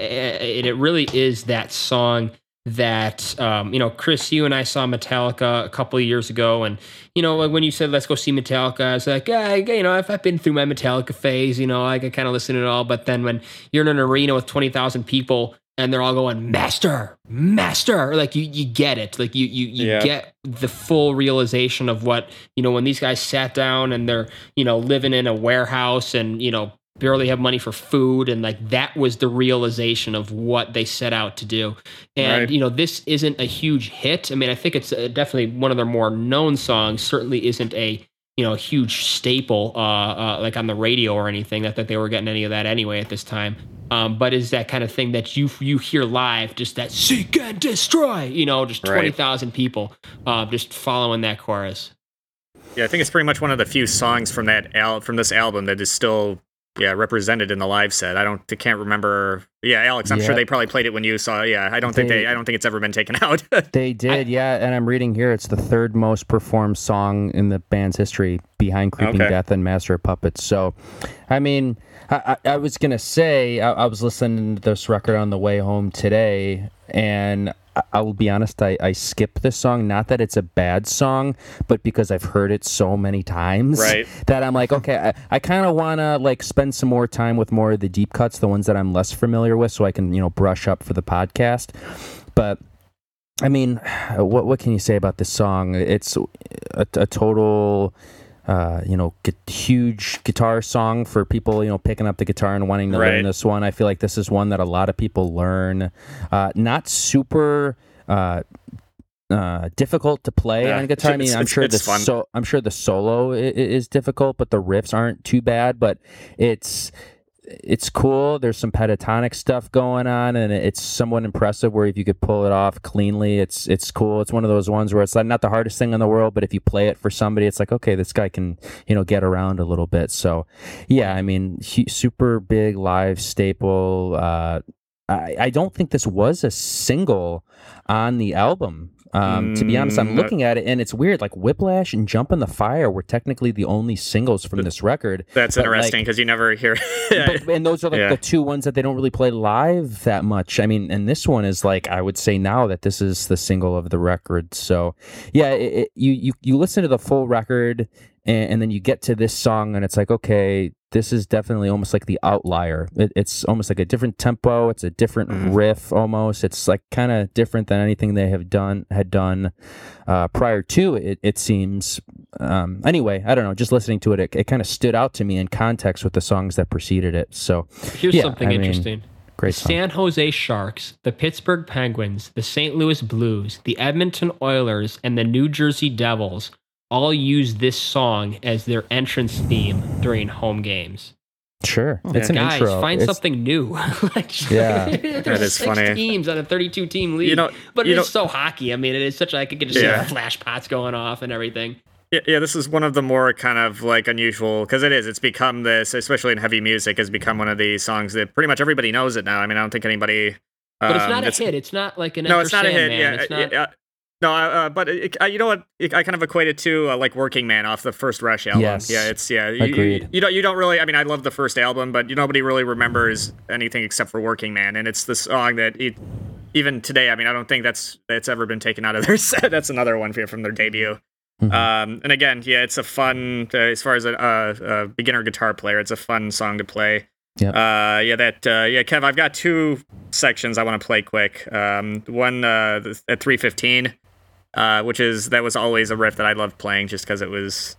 it really is that song that um, you know, Chris, you and I saw Metallica a couple of years ago, and you know, like when you said let's go see Metallica, I was like, yeah, you know, I've, I've been through my Metallica phase, you know, I can kind of listen to it all. But then when you're in an arena with twenty thousand people and they're all going master, master, like you you get it, like you you you Yeah. get the full realization of what you know when these guys sat down and they're you know living in a warehouse and you know barely have money for food and like that was the realization of what they set out to do and Right. you know this isn't a huge hit i mean i think it's uh, definitely one of their more known songs certainly isn't a you know a huge staple uh, uh like on the radio or anything not that they were getting any of that anyway at this time um, but is that kind of thing that you you hear live, just that seek and destroy, you know, just Right. twenty thousand people, uh, just following that chorus. Yeah, I think it's pretty much one of the few songs from that al- from this album that is still yeah represented in the live set. I don't I can't remember yeah, Alex. I'm Yeah. sure they probably played it when you saw. Yeah, I don't think They- they. I don't think it's ever been taken out. They did, yeah. And I'm reading here it's the third most performed song in the band's history behind Creeping Okay. Death and Master of Puppets. So, I mean, I, I, I was going to say, I, I was listening to this record on the way home today, and I, I will be honest, I, I skipped this song. Not that it's a bad song, but because I've heard it so many times Right. that I'm like, okay, I, I kind of want to like spend some more time with more of the deep cuts, the ones that I'm less familiar with, so I can, you know, brush up for the podcast. But I mean, what what can you say about this song? It's a, a total, uh, you know, huge guitar song for people, you know, picking up the guitar and wanting to Right. learn this one. I feel like this is one that a lot of people learn. Uh, not super. Uh, uh, difficult to play Yeah, on guitar. I mean, I'm sure the so I'm sure the solo i- i- is difficult, but the riffs aren't too bad. But it's it's cool. There's some pentatonic stuff going on, and it's somewhat impressive. Where if you could pull it off cleanly, it's it's cool. It's one of those ones where it's not the hardest thing in the world, but if you play it for somebody, it's like okay, this guy can you know get around a little bit. So yeah, I mean, hu- super big live staple. Uh, I I don't think this was a single on the album. Um, to be honest, I'm Mm, looking at it and it's weird. Like Whiplash and Jump in the Fire were technically the only singles from this record. That's interesting because you never hear. but, and those are like Yeah. the two ones that they don't really play live that much. I mean, and this one is like I would say now that this is the single of the record. So yeah, it, it, you you you listen to the full record and, and then you get to this song and it's like okay, this is definitely almost like the outlier. It, it's almost like a different tempo. It's a different Mhm. riff almost. It's like kind of different than anything they have done had done uh, prior to it. It seems. Um, anyway, I don't know. Just listening to it, it, it kind of stood out to me in context with the songs that preceded it. So Here's Yeah, something I mean, interesting. great the song. San Jose Sharks, the Pittsburgh Penguins, the St. Louis Blues, the Edmonton Oilers, and the New Jersey Devils all use this song as their entrance theme during home games. Sure, it's an Guys, intro. find It's- something new. like, Yeah. there's That is six funny. teams on a 32 team league. You know- but it's so hockey. I mean, it is such like I could just Yeah. see flash pots going off and everything. Yeah, yeah, this is one of the more kind of like unusual because it is. It's become this, especially in heavy music, has become one of these songs that pretty much everybody knows it now. I mean, I don't think anybody. But it's um, not a hit. It's not like an No, it's not a hit. Sandman. Yeah, It's not, yeah. No, uh, but it, uh, you know what? It, I kind of equate it to uh, like Working Man off the first Rush album. Yes. Yeah, it's yeah. You, Agreed. You, you don't. You don't really. I mean, I love the first album, but you, nobody really remembers anything except for Working Man, and it's the song that it, even today. I mean, I don't think that's that's ever been taken out of their set. That's another one from their debut. Mhm. Um, and again, yeah, it's a fun uh, as far as a, a, beginner guitar player. It's a fun song to play. Yep. Uh, yeah, that uh, yeah, Kev. I've got two sections I want to play quick. Um, one uh, at three fifteen, uh, which is that was always a riff that I loved playing just because it was.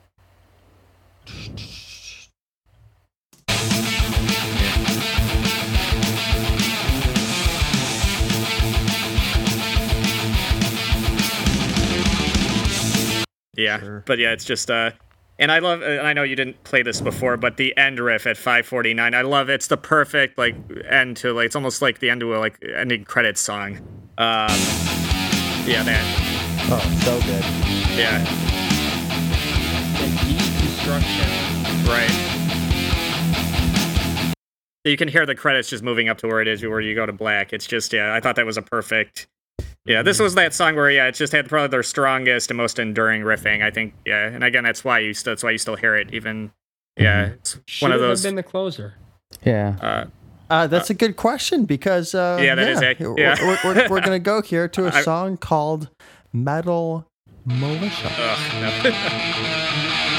Yeah, Sure. but yeah, it's just uh, and I love. And I know you didn't play this before, but the end riff at 5:49, I love. It. It's the perfect like end to like it's almost like the end to a like ending credits song. Um, yeah, that. Oh, so good. Yeah, the deconstruction. right. You can hear the credits just moving up to where it is, where you go to black. It's just yeah, I thought that was a perfect. Yeah, this was that song where yeah, it just had probably their strongest and most enduring riffing. I think yeah, and again that's why you still that's why you still hear it even. Yeah, it's Should one of have been the closer. Yeah. Uh, Uh, that's a good question because uh, Yeah, that is ac- we're- yeah. We're, we're, we're gonna go here to a song called "Metal Militia." ugh, no.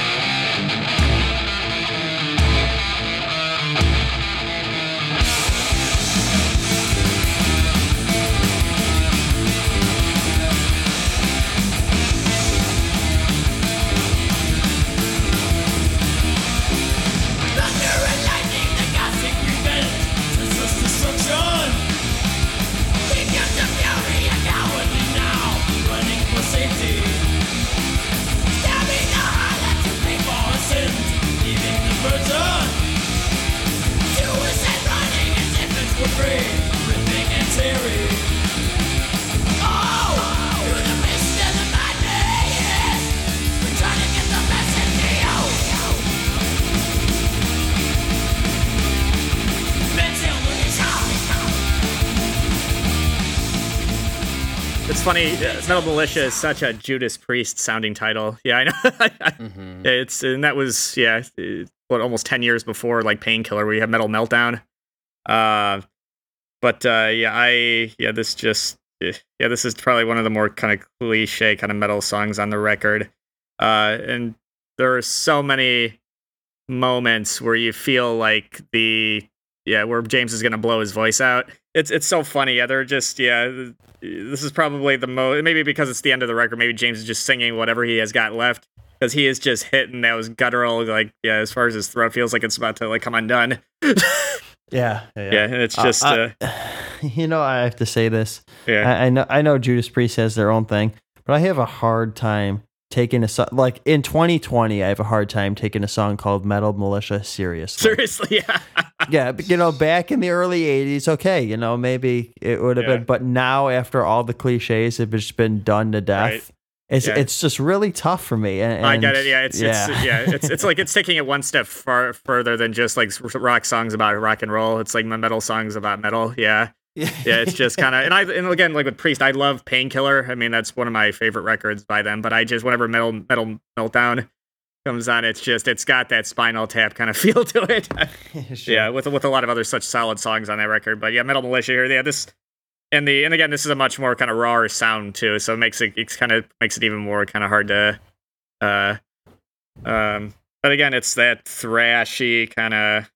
It's funny. Uh, Metal Militia is such a Judas Priest sounding title. Yeah, I know. mm-hmm. It's and that was yeah, uh, what almost ten years before like Painkiller, where you have Metal Meltdown. Uh, but uh, yeah, I yeah, this just yeah, this is probably one of the more kind of cliche kind of metal songs on the record. Uh, and there are so many moments where you feel like the yeah, where James is gonna blow his voice out. It's it's so funny. Yeah, they're just yeah. This is probably the most maybe because it's the end of the record. Maybe James is just singing whatever he has got left because he is just hitting those guttural like yeah. As far as his throat feels like it's about to like come undone. Yeah, Yeah, and it's Uh, just uh, I- you know, I have to say this. yeah. I, I know, I know Judas Priest has their own thing, but I have a hard time taking a song like in 2020. I have a hard time taking a song called Metal Militia seriously. Seriously, yeah. yeah, but, you know, back in the early '80s, okay, you know, maybe it would have Yeah. been, but now after all the cliches have just been done to death. Right. It's, Yeah. it's just really tough for me. And, I get it. Yeah, it's yeah. it's yeah, it's it's like it's taking it one step far further than just like rock songs about rock and roll. It's like my metal songs about metal. Yeah, yeah. It's just kind of and I and again like with Priest, I love Painkiller. I mean that's one of my favorite records by them. But I just whenever metal metal meltdown comes on, it's just it's got that Spinal Tap kind of feel to it. Sure. Yeah, with with a lot of other such solid songs on that record. But yeah, Metal Militia here. Yeah, this and the and again, this is a much more kind of raw sound too, so it makes it it's kind of makes it even more kind of hard to uh um but again, it's that thrashy kind of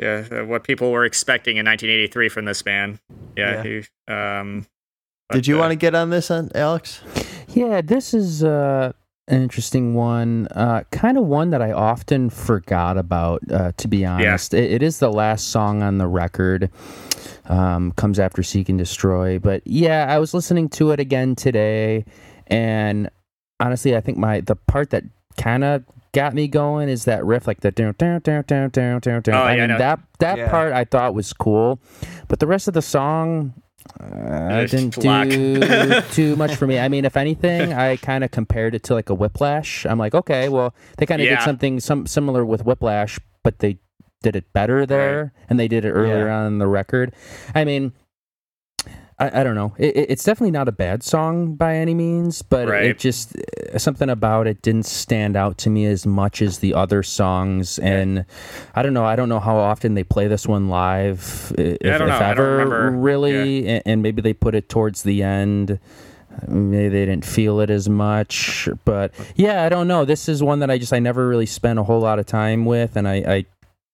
yeah, uh, what people were expecting in 1983 from this band. Yeah. he- um Did you uh, want to get on this, on Alex? Yeah, this is uh, an interesting one. Uh, kind of one that I often forgot about, uh, to be honest. It, it is the last song on the record. Um, comes after Seek and Destroy. But yeah, I was listening to it again today, and honestly, I think my the part that kind of got me going is that riff, like the down down down down down down down. Oh, I yeah, mean know. that that Yeah. part I thought was cool, but the rest of the song. Uh, It's didn't do too much for me. I mean, if anything, I kind of compared it to like a Whiplash. I'm like, okay, well, they kind of Yeah. did something some similar with Whiplash, but they did it better there, and they did it earlier Yeah. on in the record. I mean, I, I don't know. It, it- it's definitely not a bad song by any means, but Right. it just uh, something about it didn't stand out to me as much as the other songs. And I don't know. I don't know how often they play this one live, if, Yeah, I don't if know. I don't remember. really. And, and maybe they put it towards the end. Maybe they didn't feel it as much, but yeah, I don't know. This is one that I just I never really spent a whole lot of time with, and I, I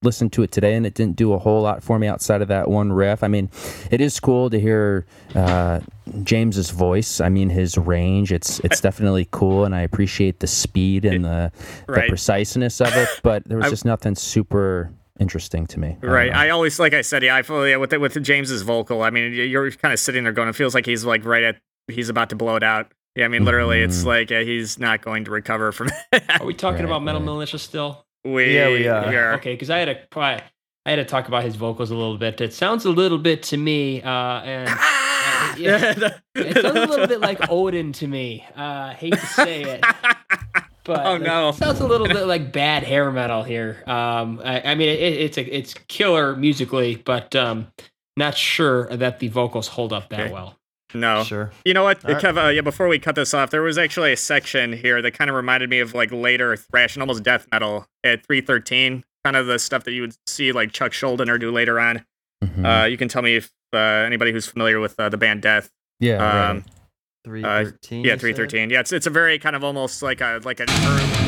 listened to it today, and it didn't do a whole lot for me outside of that one riff. I mean, it is cool to hear uh, James's voice. I mean, his range. It's it's definitely cool, and I appreciate the speed and the, the preciseness of it. But there was I- just nothing super interesting to me. I Right. know. I always, like I said, yeah, I feel yeah, with the, with James's vocal. I mean, you're kind of sitting there going, it feels like he's like right at, he's about to blow it out. Yeah, I mean, literally, it's Mhm. like yeah, he's not going to recover from. Are we talking Right, about Metal right. Militia still? We, Yeah, we are. we are. Okay, because I had to I had to talk about his vocals a little bit. It sounds a little bit to me, uh, and Ah! yeah. it sounds a little bit like Odin to me. Uh, hate to say it, but Oh, it no. sounds a little bit like bad hair metal here. Um, I, I mean, it, it's a it's killer musically, but um, not sure that the vocals hold up that Okay. well. No. Sure. You know what, All right. Kev? Uh, yeah, before we cut this off, there was actually a section here that kind of reminded me of like later thrash and almost death metal at 313, kind of the stuff that you would see like Chuck Schuldiner do later on. Mhm. Uh, you can tell me if uh, anybody who's familiar with uh, the band Death. yeah. right. Um, Three Uh, yeah, 313. Yeah, it's it's a very kind of almost like a like an early.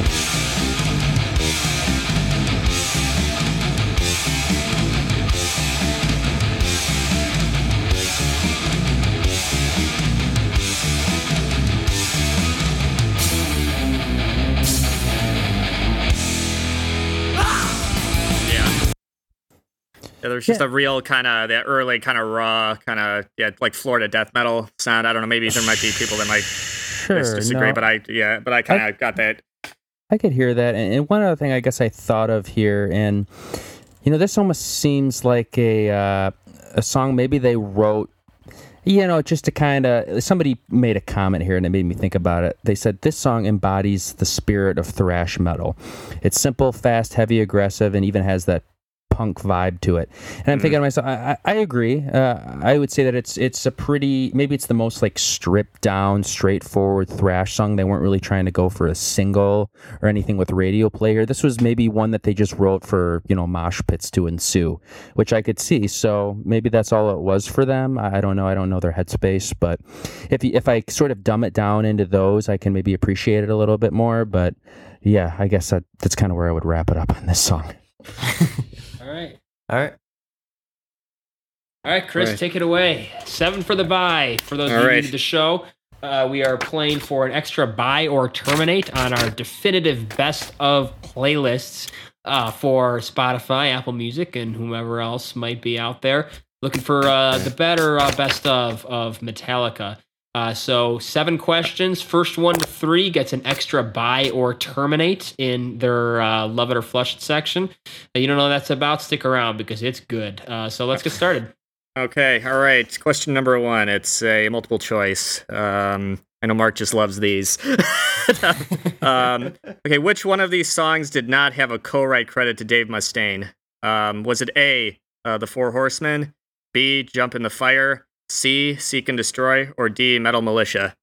Yeah, there's just Yeah. a real kind of that early kind of raw kind of yeah like Florida death metal sound. I don't know. Maybe there might be people that might sure. disagree, no. but I yeah, but I kind of got that. I could hear that. And, one other thing I guess I thought of here, and you know, this almost seems like a uh, a song maybe they wrote, you know, just to kind of. Somebody made a comment here, and it made me think about it. They said this song embodies the spirit of thrash metal. It's simple, fast, heavy, aggressive, and even has that punk vibe to it. And I'm thinking to myself, I, I, I agree. Uh, I would say that it's it's a pretty maybe it's the most like stripped down, straightforward thrash song. They weren't really trying to go for a single or anything with radio play here. This was maybe one that they just wrote for you know mosh pits to ensue, which I could see. So maybe that's all it was for them. I, I don't know. I don't know their headspace, but if you, if I sort of dumb it down into those, I can maybe appreciate it a little bit more. But yeah, I guess that, that's kind of where I would wrap it up on this song. All right. All right. All right, Chris, Right. take it away. Seven for the buy. For those All of you new right. to the show, uh, we are playing for an extra buy or terminate on our definitive best of playlists uh, for Spotify, Apple Music, and whomever else might be out there looking for uh, the better uh, best of of Metallica. Uh, so seven questions. First one to three gets an extra buy or terminate in their uh, love it or flush it section. You don't know what that's about? Stick around because it's good. Uh, so let's get started. Okay, all right. Question number one. It's a multiple choice. Um, I know Mark just loves these. um, okay, which one of these songs did not have a co-write credit to Dave Mustaine? Um, was it A, uh, The Four Horsemen, B, Jump in the Fire, C, Seek and Destroy, or D, Metal Militia?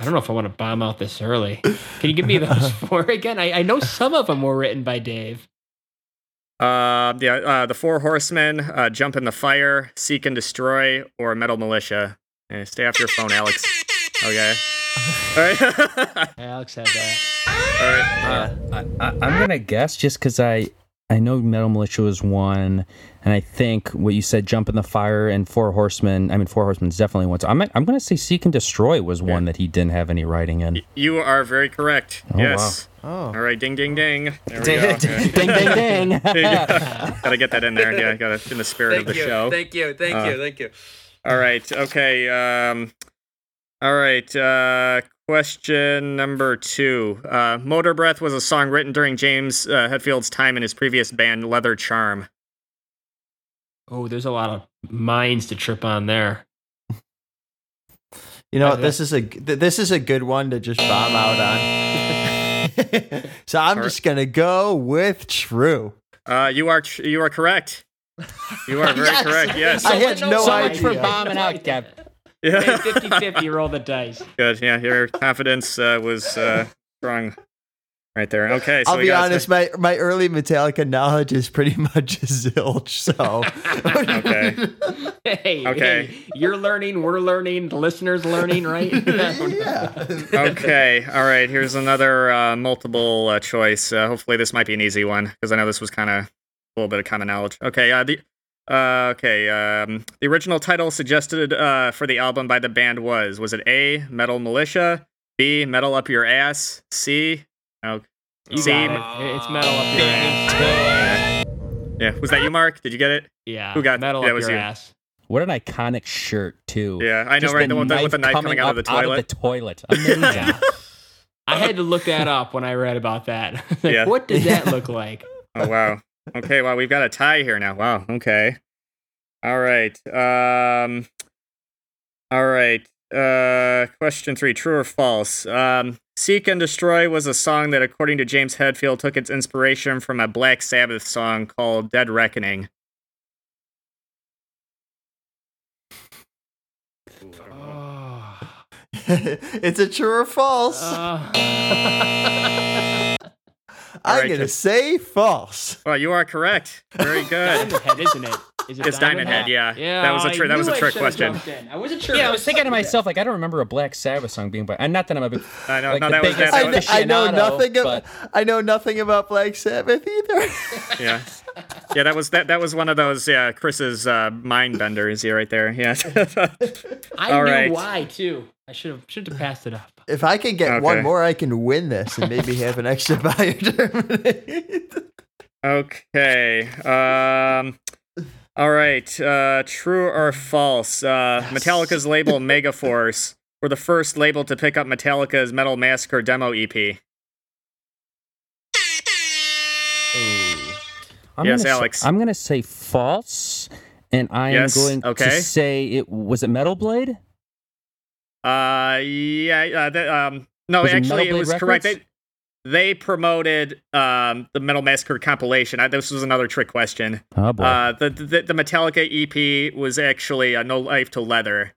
I don't know if I want to bomb out this early. Can you give me those four again? I, I know some of them were written by Dave. Uh, yeah, uh, The Four Horsemen, uh, Jump in the Fire, Seek and Destroy, or Metal Militia. Eh, stay off your phone, Alex. Okay. All right. Alex had that. all right. I, I, I'm gonna guess just because I I know Metal Militia was one, and I think what you said, Jump in the Fire and Four Horsemen. I mean, Four Horsemen's definitely one. So I'm I'm gonna say Seek and Destroy was one that he didn't have any writing in. You are very correct. Oh, yes. Oh. All right, ding, ding, ding. There we go. Okay. ding ding ding. gotta get that in there. Yeah, gotta in the spirit of the you. show. Thank you. Thank Uh, you. Thank you. All right. Okay. Um. All right. Uh. Question number two. Uh, Motorbreath was a song written during James uh, Hetfield's time in his previous band, Leather Charm. Oh, there's a lot of mines to trip on there. You know, this is a this is a good one to just bomb out on. so I'm All just gonna go with true. Uh, you are tr- you are correct. You are very Yes! correct. Yes. I had no so much for idea. bombing out, Kev. Yeah. 50 50, roll the dice. Good. Yeah. Your confidence uh, was uh, strong right there. Okay. So I'll be got- honest, my my early Metallica knowledge is pretty much zilch. So Okay. Hey, Okay. hey, you're learning, we're learning, the listeners learning, right? yeah. okay. All right. Here's another uh, multiple uh, choice. Uh, hopefully, this might be an easy one because I know this was kind of a little bit of common knowledge. Okay. Uh, the uh, okay. Um, the original title suggested uh, for the album by the band was was it A. Metal Militia, B. Metal Up Your Ass, C. Oh, You C. got it. It's metal up your ass. Yeah. Was that you, Mark? Did you get it? Yeah. Who got- metal that up was your you. ass? What an iconic shirt too. Yeah. I know, Just right? The one with the- with the knife coming out of the up toilet. the toilet. Amazing. I had to look that up when I read about that. Like, Yeah. What did that look like? Oh wow. Okay, well we've got a tie here now. Wow. Okay. All right. Um All right. Uh question 3, true or false? Um Seek and Destroy was a song that according to James Hetfield took its inspiration from a Black Sabbath song called Dead Reckoning. Oh. it's a true or false. Uh, I'm alright, gonna say false. Well, you are correct. Very good. Diamond Head, isn't it? Is it It's Diamond Head, yeah. Yeah. That was a tri- that was a trick question. I wasn't sure. yeah, I was thinking to myself, like, I don't remember a Black Sabbath song being by. And not that I'm a big. I know Like no the that was biggest that, I, that kn- was, I know nothing. Of, but- I know nothing about Black Sabbath either. yeah. Yeah, that was that that was one of those yeah, Chris's uh mind benders yeah, right there. Yeah. I All knew right. why too. I should have should have passed it up. if I can get one more, I can win this and maybe have an extra buyer terminate. Okay. Um. All right. Uh, true or false? Uh, Metallica's label Megaforce were the first label to pick up Metallica's Metal Massacre demo EP. I'm Yes, gonna Alex. Say, I'm gonna say false, and I Yes, am going okay. to say it was it Metal Blade. Uh, yeah. Uh, that, um. No, Was actually, it Blade was correct. They, they promoted um, the Metal Massacre compilation. I, this was another trick question. Oh boy. Uh, the, the the Metallica EP was actually uh, No Life 'til Leather,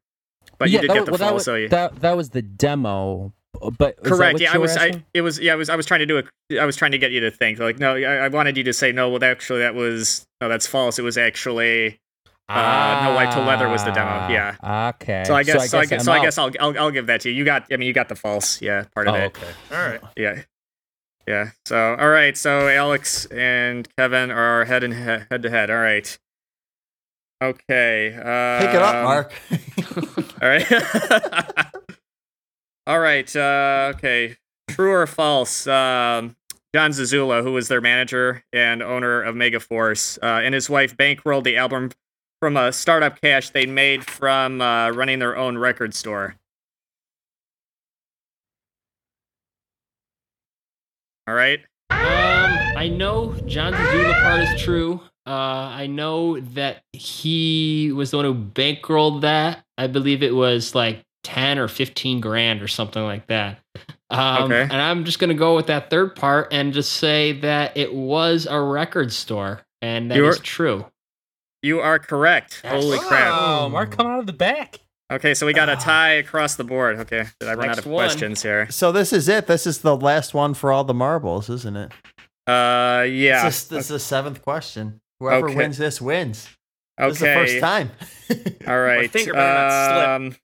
but you did that get the well, that was, so you, that that was the demo. But correct. Yeah, I was. I it was. Yeah, I was. I was trying to do a. I was trying to get you to think like no. I, I wanted you to say no. Well, actually, that was no. That's false. It was actually. Uh, No Life 'til Leather was the demo, yeah. Ah, Okay. So I guess. So I guess. I'm So I out. guess I'll, I'll. I'll give that to you. You got. I mean, you got the false. Yeah, part of Oh, it. okay. All right. Yeah. Yeah. So all right. So Alex and Kevin are head and he- head to head. All right. Okay. Uh, Pick it up, Mark. All right. all right. Uh, okay. True or false? Um, Jon Zazula, who was their manager and owner of Megaforce, uh, and his wife bankrolled the album from a startup cash they made from uh, running their own record store. All right. Um, I know Jon Zazula part is true. Uh, I know that he was the one who bankrolled that. I believe it was like ten or fifteen grand or something like that. Um, Okay. And I'm just gonna go with that third part and just say that it was a record store, and that is You're- true. You are correct. Yes. Holy crap. Oh, Mark coming out of the back. Okay, so we got a tie across the board. Okay, did I run out of one. questions here? so this is it. This is the last one for all the marbles, isn't it? Uh, yeah. This is, this is the seventh question. Whoever Okay. wins this wins. okay. This is the first time. All right. finger better not Um,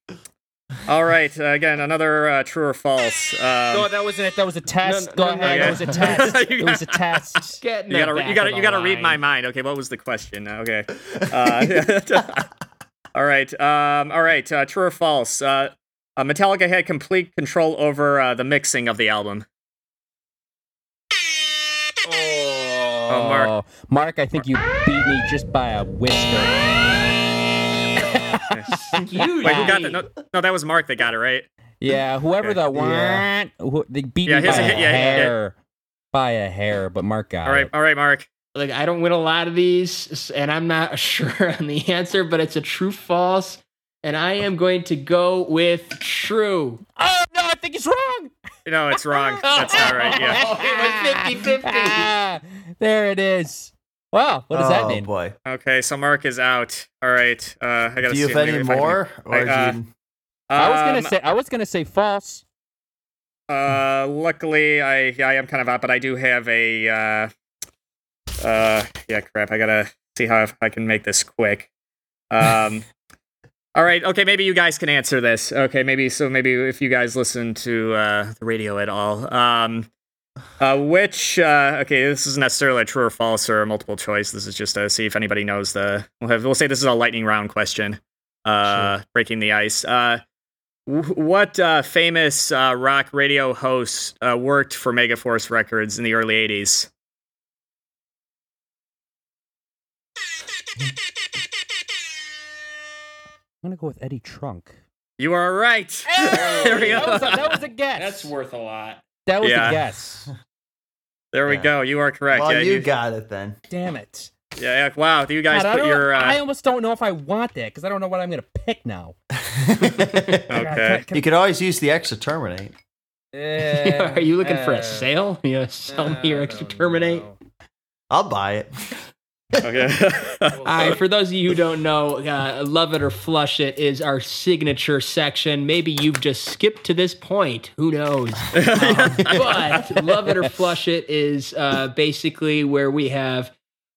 all right. Uh, again, another uh, true or false. No, Um, that wasn't it. That was a test. no, Go no, ahead. no. That was a test. It was a test. You gotta, you gotta, you gotta read my mind. Okay, what was the question? Okay. Uh, all right. Um, all right. Uh, true or false? Uh, uh, Metallica had complete control over uh, the mixing of the album. Oh, Mark. Mark, I think you beat me just by a whisker. You Wait, who got that? No, no, that was Mark that got it right. Yeah, whoever the Yeah. who, they beat Yeah, me his- by a yeah, yeah, yeah. hair, by a hair. But Mark got All right. it. All right, Mark. like I don't win a lot of these, and I'm not sure on the answer, but it's a true false, and I am going to go with true. Oh no, I think he's wrong. No, it's wrong. That's not right. Yeah. it was 50-50. Ah, there it is. Wow, what does that oh, mean? boy. Okay, so Mark is out. All right. Uh, I gotta Do you see have any if I can- more? Or I, uh, you- I was gonna Um, say I was gonna say false. Uh, luckily, I yeah, I am kind of out, but I do have a. Uh, uh, yeah, crap. I gotta see how I can make this quick. Um. all right. Okay. Maybe you guys can answer this. Okay. Maybe so. Maybe if you guys listen to uh, the radio at all. Um. Uh, which uh, okay, this isn't necessarily a true or false or a multiple choice. This is just to see if anybody knows the. We'll have. We'll say this is a lightning round question. Uh, breaking the ice. Uh, Wh- What uh, famous uh, rock radio host uh, worked for Megaforce Records in the early 80s? I'm gonna go with Eddie Trunk. You are right. there we go. That was a, that was a guess. That's worth a lot. That was Yeah. a guess. there we Yeah. go. You are correct. well, yeah, you got it then. Damn it. yeah, yeah. Wow. You guys God, I, put don't- your. I Uh, almost don't know if I want that because I don't know what I'm gonna pick now. okay. you could always use the extra terminate. Are you looking for a sale? You know, sell me your extra terminate. I'll buy it. Okay. All right, for those of you who don't know, uh, Love It or Flush It is our signature section. Maybe you've just skipped to this point. Who knows? Um, but Love It or Flush It is uh, basically where we have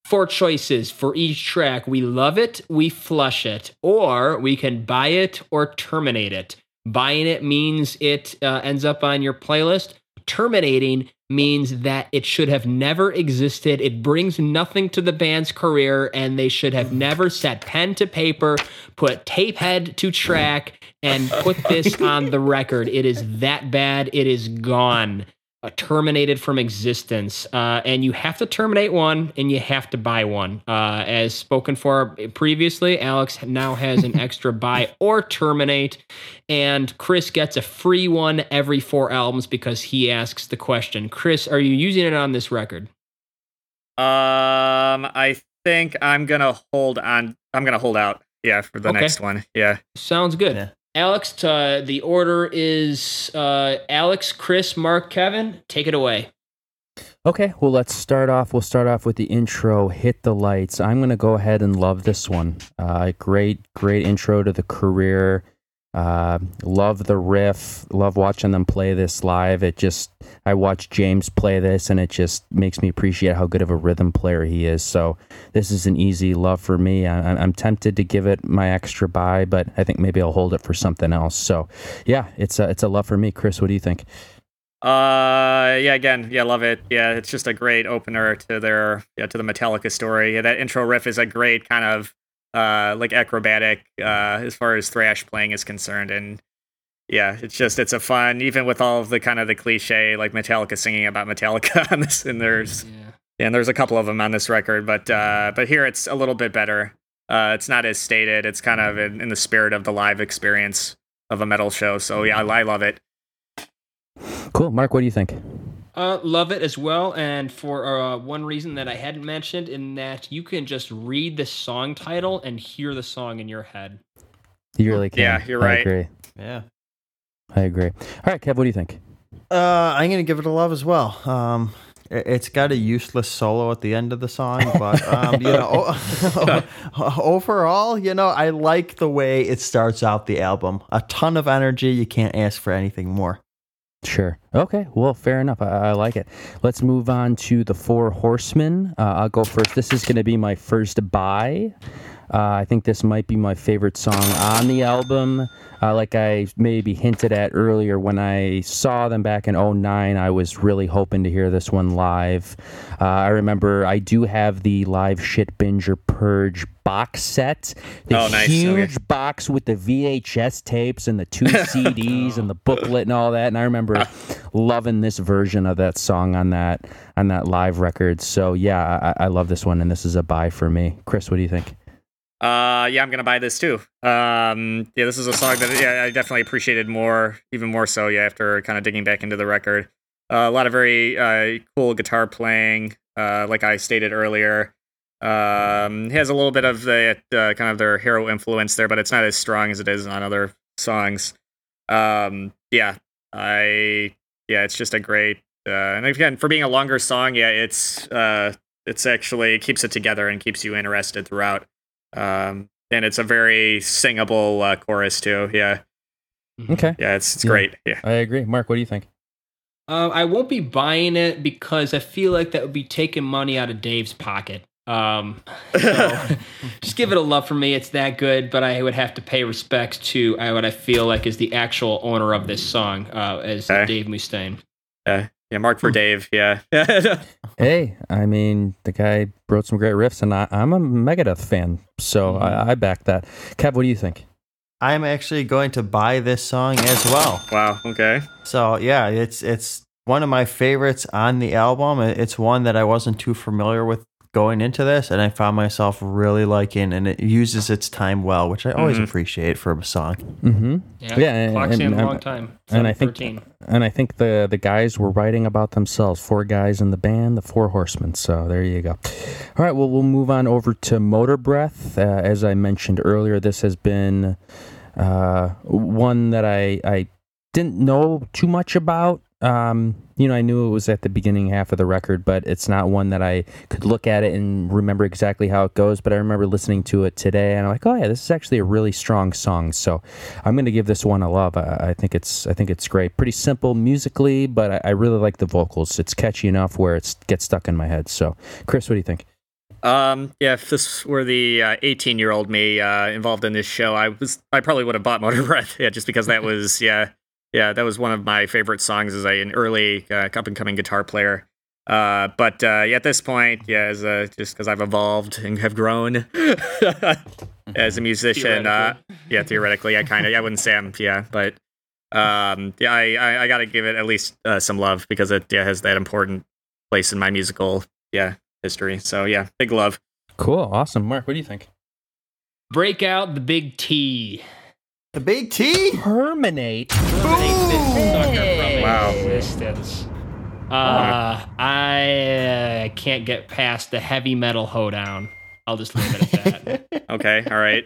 four choices for each track. We love it, we flush it, or we can buy it or terminate it. Buying it means it uh, ends up on your playlist. Terminating means that it should have never existed. It brings nothing to the band's career, and they should have never set pen to paper, put tape head to track, and put this on the record. It is that bad. It is gone. Uh, terminated from existence. Uh, and you have to terminate one and you have to buy one. Uh, as spoken for previously, Alex now has an extra buy or terminate. And Chris gets a free one every four albums because he asks the question. Chris, are you using it on this record? um, I think I'm gonna hold on. I'm gonna hold out. Yeah, for the Okay. next one. Yeah. Sounds good. Yeah. Alex, uh, the order is uh, Alex, Chris, Mark, Kevin. Take it away. Okay, well, let's start off. We'll start off with the intro, Hit the Lights. I'm going to go ahead and love this one. Uh, great, great intro to the career. Uh, love the riff. Love watching them play this live. It just, I watched James play this and it just makes me appreciate how good of a rhythm player he is. So this is an easy love for me. I, I'm tempted to give it my extra buy, but I think maybe I'll hold it for something else. So yeah, it's a, it's a love for me. Chris, what do you think? Uh, yeah, again, yeah, love it. Yeah, it's just a great opener to their yeah to the Metallica story. Yeah, that intro riff is a great kind of uh like acrobatic uh as far as thrash playing is concerned, and yeah, it's just it's a fun even with all of the kind of the cliche like Metallica singing about Metallica on this, and there's Yeah. and there's a couple of them on this record, but uh but here it's a little bit better. Uh, it's not as stated. It's kind of in, in the spirit of the live experience of a metal show. So yeah, I, I love it. Cool. Mark, what do you think? Uh, love it as well, and for uh, one reason that I hadn't mentioned, in that you can just read the song title and hear the song in your head. You really can. Yeah, you're I right. agree. Yeah. I agree. All right, Kev, what do you think? Uh, I'm gonna give it a love as well. Um, it- it's got a useless solo at the end of the song, but um, you know, overall, you know, I like the way it starts out the album. A ton of energy. You can't ask for anything more. Sure. Okay. Well, fair enough. I, I like it. Let's move on to the Four Horsemen. Uh, I'll go first. This is going to be my first buy. Uh, I think this might be my favorite song on the album. Uh, like I maybe hinted at earlier, when I saw them back in 09, I was really hoping to hear this one live. Uh, I remember I do have the live Shit Binge and Purge box set. The Oh, nice. huge Okay. box with the VHS tapes and the two CDs and the booklet and all that. And I remember loving this version of that song on that on that live record. So yeah, I, I love this one, and this is a buy for me. Chris, what do you think? Uh, yeah, I'm gonna buy this too. Um, yeah, this is a song that yeah, I definitely appreciated more, even more so. Yeah, after kind of digging back into the record, uh, a lot of very uh, cool guitar playing. Uh, like I stated earlier, um, has a little bit of the uh, kind of their hero influence there, but it's not as strong as it is on other songs. Um, yeah, I yeah, it's just a great. Uh, and again, for being a longer song, yeah, it's uh, it's actually it keeps it together and keeps you interested throughout. Um, and it's a very singable uh, chorus too. Yeah, Okay, yeah, it's it's Yeah. great. Yeah. I agree. Mark, what do you think? Uh, I won't be buying it because I feel like that would be taking money out of Dave's pocket. Um, so just give it a love for me. It's that good, but I would have to pay respects to uh, what I feel like is the actual owner of this song, uh, as Okay. Dave Mustaine. Yeah, yeah, Mark for hmm. Dave. Yeah, Hey, I mean, the guy wrote some great riffs, and I, I'm a Megadeth fan, so I, hmm. I back that. Kev, what do you think? I'm actually going to buy this song as well. wow. Okay. So yeah, it's it's one of my favorites on the album. It's one that I wasn't too familiar with going into this, and I found myself really liking, and it uses its time well, which I always Mhm. appreciate for a song. Mm-hmm. Yeah, Yeah, and- clock's in and- a long time. and I think- 13. And I think the the guys were writing about themselves. Four guys in the band, the Four Horsemen. So there you go. All right, well we'll move on over to Motorbreath. Uh, as I mentioned earlier, this has been uh, one that I I didn't know too much about. Um, you know, I knew it was at the beginning half of the record, but it's not one that I could look at it and remember exactly how it goes. But I remember listening to it today, and I'm like, oh yeah, this is actually a really strong song. So I'm going to give this one a love. I, I think it's I think it's great. Pretty simple musically, but I, I really like the vocals. It's catchy enough where it gets stuck in my head. So, Chris, what do you think? Um, yeah, if this were the 18 year old me uh, involved in this show, I was I probably would have bought Motorbreath. Yeah, just because that was yeah yeah that was one of my favorite songs as a, an early uh, up and coming guitar player. Uh, but uh, yeah, at this point, yeah, as a, just because I've evolved and have grown as a musician, uh, Theoretically. yeah, theoretically, I kind of I wouldn't say I'm yeah, but um, yeah, I I, I got to give it at least uh, some love because it yeah has that important place in my musical yeah history. So yeah, big love. Cool, awesome, Mark. What do you think? Break out the big T. The Big T. Terminate. Wow. Existence. Uh, I uh, can't get past the heavy metal hoedown. I'll just leave it at that. Okay, all right.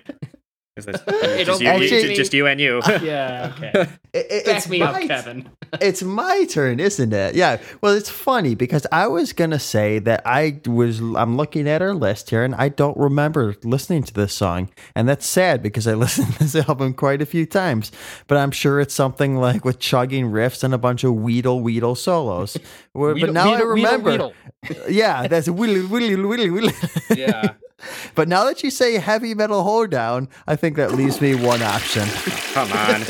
Is it- just, don't you, actually- you- just you and you. yeah, okay. It- it- Back it's me up, my- Kevin. it's my turn, isn't it? Yeah. Well, it's funny because I was gonna say that I was. I'm looking at our list here, and I don't remember listening to this song, and that's sad because I listened to this album quite a few times. But I'm sure it's something like with chugging riffs and a bunch of weedle weedle solos. Where- but now I remember. Yeah, that's weedle weedle weedle weedle. Yeah. But now that you say heavy metal hoedown, I think that leaves me one option. Come on.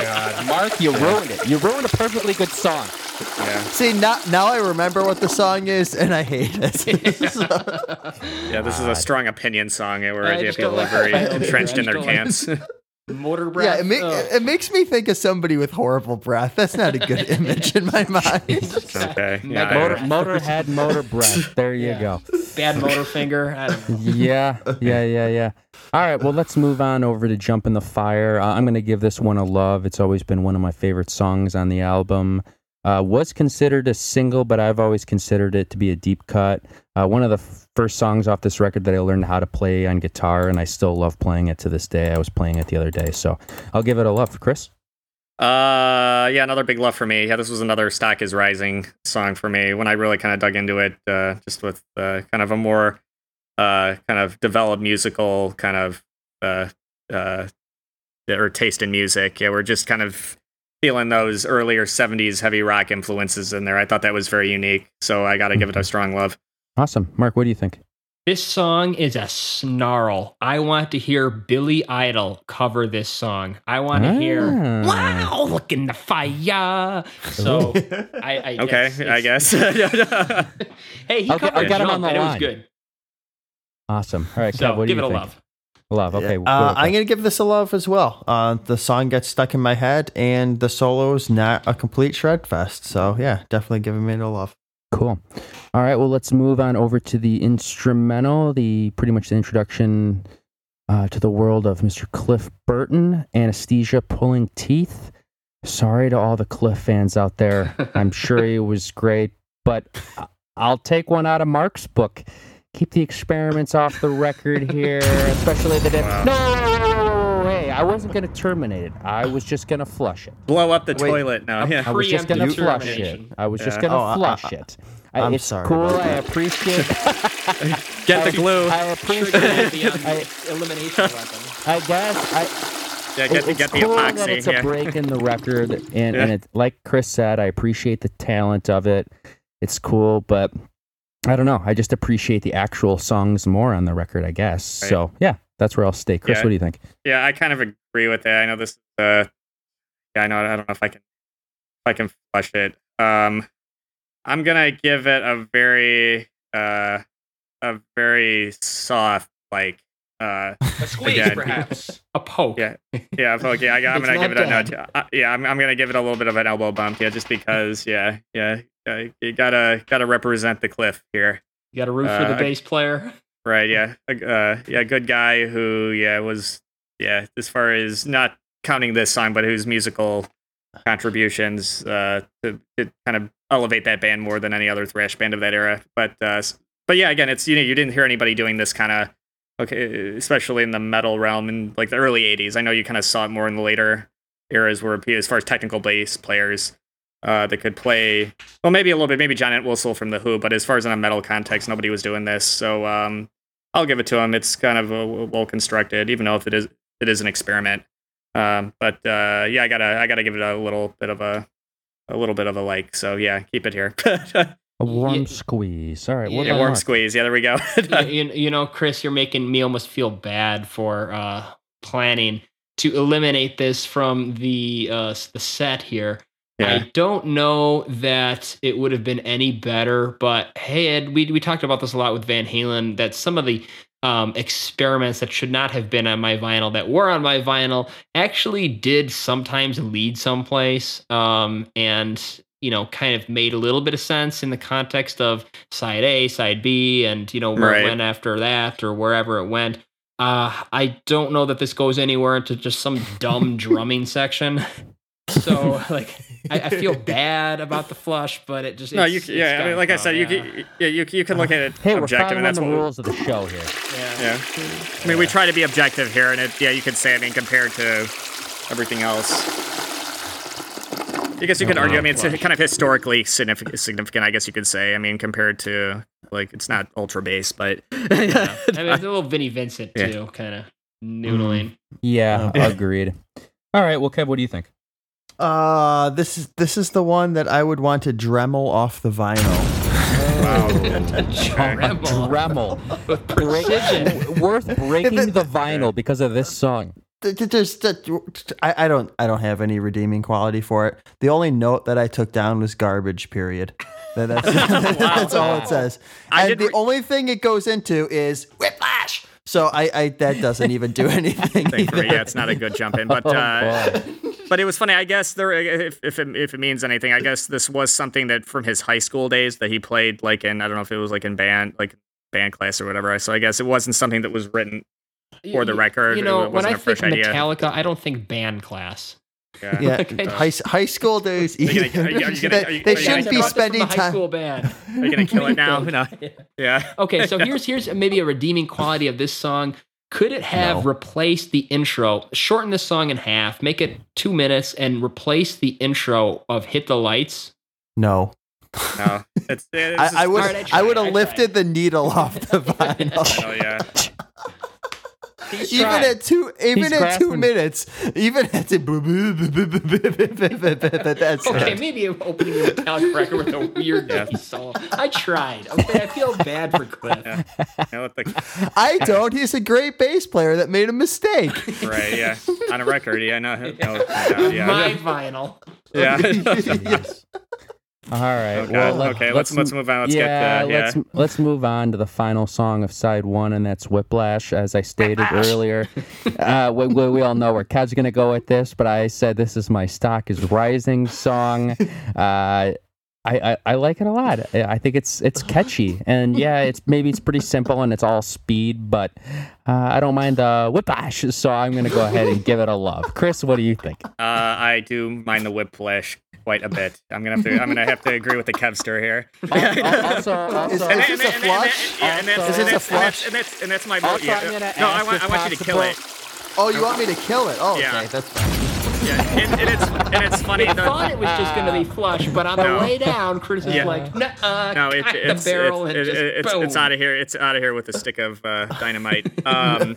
God, Mark, you ruined it. You ruined a perfectly good song. Yeah. See now, now I remember what the song is, and I hate it. So- Yeah, this is a strong opinion song eh, where I the people are very entrenched in their just don't camps. Motor breath. yeah, it, make, Ugh. it makes me think of somebody with horrible breath. That's not a good image in my mind. okay. Yeah, Mega I- Motor, motorhead, motor breath. There you Yeah. go. Bad motor finger. I don't know. Yeah, yeah, yeah, yeah. All right, well, let's move on over to Jump in the Fire. Uh, I'm going to give this one a love. It's always been one of my favorite songs on the album. Uh, was considered a single, but I've always considered it to be a deep cut. Uh, one of the f- first songs off this record that I learned how to play on guitar, and I still love playing it to this day. I was playing it the other day, so I'll give it a love. for Chris? Uh, yeah, another big love for me. Yeah, this was another Stock is Rising song for me when I really kind of dug into it, uh, just with uh, kind of a more uh, kind of developed musical kind of uh, uh, or taste in music. Yeah, we're just kind of feeling those earlier 70s heavy rock influences in there. I thought that was very unique. So I got to give it a strong love. Awesome. Mark, what do you think? This song is a snarl. I want to hear Billy Idol cover this song. I want to hear Ah. "Wow, look in the fire." So, I, I Okay, it's- I guess. Hey, he Okay, covered I got him on the and it was good. Awesome. All right, Kev, So, what do give you it a think? love. Love. Okay. Uh, I'm gonna give this a love as well. Uh, the song gets stuck in my head, and the solo is not a complete shred fest. So yeah, definitely giving me a love. Cool. All right. Well, let's move on over to the instrumental, the pretty much the introduction uh, to the world of Mr. Cliff Burton, Anesthesia Pulling Teeth. Sorry to all the Cliff fans out there. I'm sure it was great, but I'll take one out of Mark's book. Keep the experiments off the record here, especially the. Wow. No, hey, I wasn't going to terminate it. I was just going to flush it. Blow up the Wait. toilet now. Yeah. I was just gonna flush it. I was just gonna Oh, flush I- it. I, I'm it's sorry cool. about I appreciate. Get the glue. I appreciate. the um, elimination weapon. I guess I. Yeah, get, it's get the cool epoxy. that it's yeah. a break in the record, and Yeah. and it, like Chris said, I appreciate the talent of it. It's cool, but I don't know. I just appreciate the actual songs more on the record. I guess. Right. So yeah, that's where I'll stay. Chris, Yeah. what do you think? Yeah, I kind of agree with that. I know this. Uh, yeah, I know. I don't know if I can, if I can flush it. Um, I'm gonna give it a very, uh, a very soft, like, uh, A squeeze, Again. perhaps. A poke. Yeah. yeah, okay. I, I'm It's gonna give it a no. dead. Uh, yeah, I'm, I'm gonna give it a little bit of an elbow bump. Yeah, just because. Yeah, yeah. Uh, you gotta gotta represent the cliff here. You got to root for the Uh, bass player. Right. Yeah. Uh, yeah. Good guy who, yeah, was, yeah, as far as not counting this song, but whose musical contributions uh, to, to kind of elevate that band more than any other thrash band of that era. But, uh, but yeah, again, it's, you know, you didn't hear anybody doing this kind of, okay, especially in the metal realm in like the early 80s. I know you kind of saw it more in the later eras where, as far as technical bass players, uh, that could play well, maybe a little bit, maybe John Entwistle from the Who, but as far as in a metal context, nobody was doing this. So um, I'll give it to him. It's kind of uh, well constructed, even though if it is it is an experiment. Um, but uh, yeah, I gotta I gotta give it a little bit of a a little bit of a like. So yeah, keep it here. A warm Yeah. squeeze. All right. What Yeah, yeah, warm Mark? squeeze. Yeah, there we go. you, you know, Chris, you're making me almost feel bad for uh, planning to eliminate this from the uh, the set here. Yeah, I don't know that it would have been any better, but hey, Ed, we we talked about this a lot with Van Halen. That some of the um, experiments that should not have been on my vinyl that were on my vinyl actually did sometimes lead someplace, um, and you know, kind of made a little bit of sense in the context of side A, side B, and you know where Right. it went after that or wherever it went. Uh, I don't know that this goes anywhere into just some dumb drumming section. So like, I, I feel bad about the flush, but it just No, you it's yeah. I mean, like I come, said, you yeah. can yeah, you you can look at it Hey, we're objective, and that's the what rules of the show here. yeah. Yeah. I mean, we try to be objective here, and it, yeah, you could say, I mean, compared to everything else. I guess you could argue. I mean, it's kind of historically significant. Significant, I guess you could say. I mean, compared to like, it's not ultra base, but I mean, it's a little Vinnie Vincent Yeah. too, kind of mm. noodling. Yeah, agreed. All right, well, Kev, what do you think? Uh, this is this is the one that I would want to Dremel off the vinyl. Dremel Dremel. with precision. Worth breaking the vinyl because of this song. Th- th- There's, I, I don't I don't have any redeeming quality for it. The only note that I took down was garbage. Period. That- That's, that's all it says. I And did the re- only thing it goes into is whiplash. So I, I that doesn't even do anything. thing for me, either. yeah, it's not a good jump in. But Oh, uh, boy. But it was funny. I guess there, if if it, if it means anything, I guess this was something that from his high school days that he played like in I don't know if it was like in band like band class or whatever. So I guess it wasn't something that was written for the record. You know, it when wasn't I a fresh think idea. Metallica, I don't think band class. Yeah. Yeah, Okay. high, high school days. you gonna- are you- are gonna- they you- they are shouldn't gonna- be I brought this from spending the high time. school band. Are you gonna kill it now? No. Yeah. Okay, so here's here's maybe a redeeming quality of this song. Could it have No. replaced the intro? Shorten this song in half, make it two minutes, and replace the intro of "Hit the Lights." No, No. It's, it's I, I would Alright, I I would have tried. lifted the needle off the vinyl. Oh yeah. He's even trying. at two even He's at two minutes even at the that's Okay, it. maybe opening a Metallica record with a weird Yeah. bass solo. I tried. Okay, I feel bad for Cliff. Yeah. Yeah, the- I don't. He's a great bass player that made a mistake. right. Yeah. On a record. Yeah. No. no, no yeah. My vinyl. yeah. All right. Okay, Well, let, okay, let's- let's move on. Let's get, yeah, uh, yeah. let's let's move on to the final song of side one, and that's Whiplash. As I stated earlier, uh, we, we, we all know where Kev's gonna go with this, but I said this is my stock is rising song. Uh, I, I, I like it a lot. I I think it's it's catchy, and yeah, it's maybe it's pretty simple and it's all speed, but uh, I don't mind the whiplash. So I'm gonna go ahead and give it a love. Chris, what do you think? Uh, I do mind the whiplash quite a bit. I'm gonna have to. I'm gonna have to agree with the Kevster here. also, also, Is- And, is this a and, and, flush? and, and, Also- Is this a that's, and, that's, flush? and that's and that's my vote. Yeah. No, I want, I want you to kill it. Oh, you want me to kill it? Oh, Yeah. okay. That's fine. Yeah, and, and it's and it's funny. I thought it was just going to be flush, but on the No. way down, Chris is Yeah. like, "Nuh-uh, no, it, it's the barrel it's, and it- just it's, boom." it's out of here. It's out of here with a stick of uh, dynamite. Um,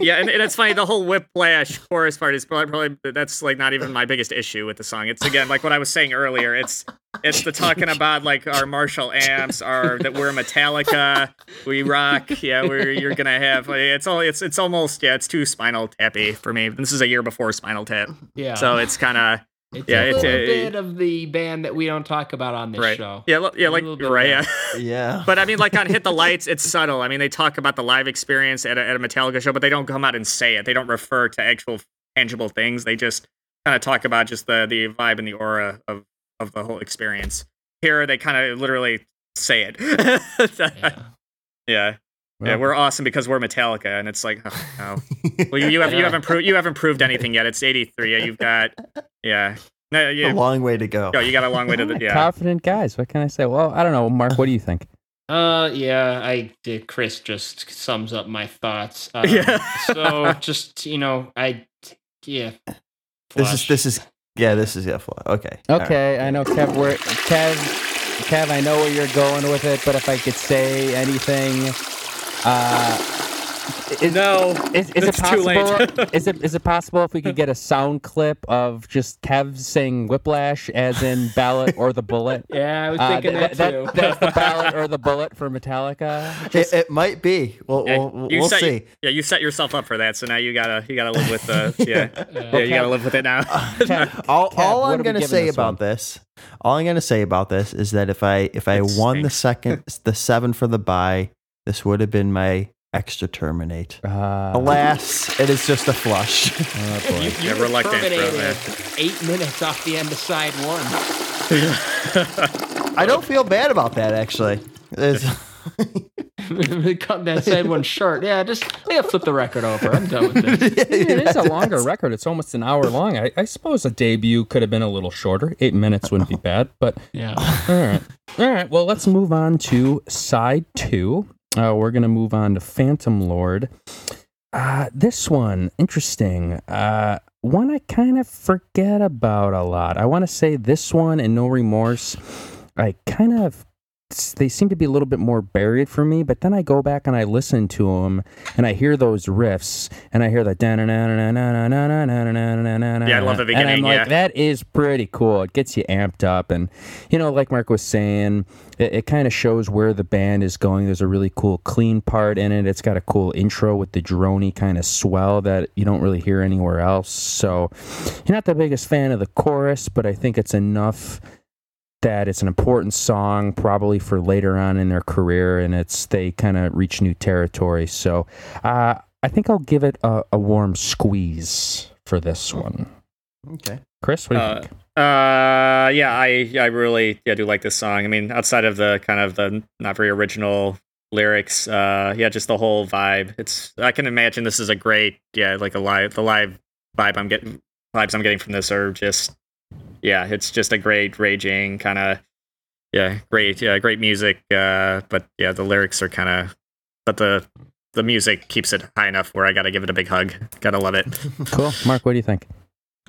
yeah, and, and it's funny. The whole whiplash chorus part is probably, probably that's like not even my biggest issue with the song. It's again like what I was saying earlier. It's it's the talking about like our Marshall amps, our that we're Metallica, we rock. Yeah, we're you're gonna have. It's all it's it's almost yeah. It's too Spinal Tappy for me. This is a year before Spinal Tap, Yeah. so it's kind of it's yeah, a it's little a- bit of the band that we don't talk about on this right. show. Yeah, yeah, like little right. Yeah. Yeah. But I mean, like on Hit the Lights, it's subtle. I mean, they talk about the live experience at a, at a Metallica show, but they don't come out and say it. They don't refer to actual tangible things. They just kind of talk about just the the vibe and the aura of of the whole experience. Here, they kind of literally say it. yeah. Yeah. yeah, we're awesome because we're Metallica, and it's like, oh, no. Well, you, you have you haven't proved you haven't proved anything yet. It's eighty three. Yeah, you've got yeah. No, a long way to go. no, you got a long way to the yeah. Confident guys. What can I say? Well, I don't know, Mark. What do you think? Uh, yeah, I did. Chris just sums up my thoughts. Um, Yeah. so just you know, I yeah. This is this is yeah. This is yeah. fl- Okay. All right. Okay, I know Kev. Kev, Kev, I know where you're going with it, but if I could say anything, uh, is, No, is, is it it's too possible? late. is it is it possible if we could get a sound clip of just Kev saying "Whiplash" as in ballot or the bullet? Yeah, I was Uh, thinking th- that, too. that's the ballot or the bullet for Metallica. It, it might be. We'll Yeah, we'll, you we'll set, see. Yeah, you set yourself up for that, so now you gotta you gotta live with the yeah, yeah, Okay. you gotta live with it now. Kev, All, Kev, all I'm gonna say this about one? this, all I'm gonna say about this is that if I if I It won the second the seven for the buy, this would have been my extra terminate. Uh, Alas, it is just a flush. oh boy. You, you Yeah, reluctant, bro, terminated eight minutes off the end of side one. I don't feel bad about that actually. It's- cut that side one short. Yeah, just yeah, flip the record over. I'm done with this. it is a longer record. It's almost an hour long. I, I suppose a debut could have been a little shorter. Eight minutes wouldn't be bad, but Yeah. all right. All right. Well, let's move on to side two. Uh, we're going to move on to Phantom Lord. Uh, this one, interesting. Uh, one I kind of forget about a lot. I want to say this one and No Remorse, I kind of. They seem to be a little bit more buried for me, but then I go back and I listen to them and I hear those riffs and I hear the yeah, I love the And I'm beginning, like, yeah. that is pretty cool. It gets you amped up, and you know, like Mark was saying, it, it kind of shows where the band is going. There's a really cool clean part in it. It's got a cool intro with the drony kind of swell that you don't really hear anywhere else. So, you're not the biggest fan of the chorus, but I think it's enough that it's an important song probably for later on in their career and it's they kind of reach new territory so uh, i think i'll give it a, a warm squeeze for this one Okay. chris what do you Uh, think Uh, yeah, I I really yeah do like this song. I mean, outside of the kind of the not very original lyrics, uh, yeah, just the whole vibe. It's I can imagine this is a great yeah like a live the live vibe I'm getting vibes I'm getting from this are just yeah it's just a great raging kind of yeah great yeah great music. Uh, but yeah the lyrics are kind of but the the music keeps it high enough where I gotta give it a big hug. Gotta love it. cool mark what do you think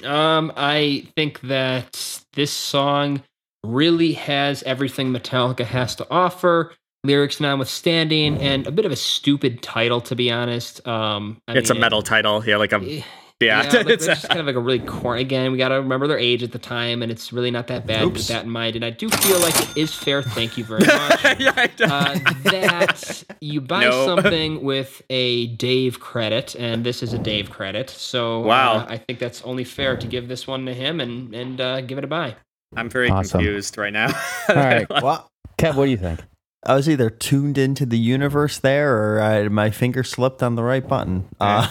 Um, I think that this song really has everything Metallica has to offer. Lyrics notwithstanding, and a bit of a stupid title, to be honest. Um, I it's a mean, metal title. Yeah, like a it- yeah. Yeah, like, it's just kind of like a really corny. Again, we got to remember their age at the time, and it's really not that bad Oops. with that in mind. And I do feel like it is fair. Thank you very much. yeah, I uh, that you buy No. something with a Dave credit, and this is a Dave credit. So Wow. uh, I think that's only fair to give this one to him and and uh, give it a buy. I'm very Awesome. confused right now. All right. Well, kev what do you think I was either tuned into the universe there, or I, my finger slipped on the right button. Uh,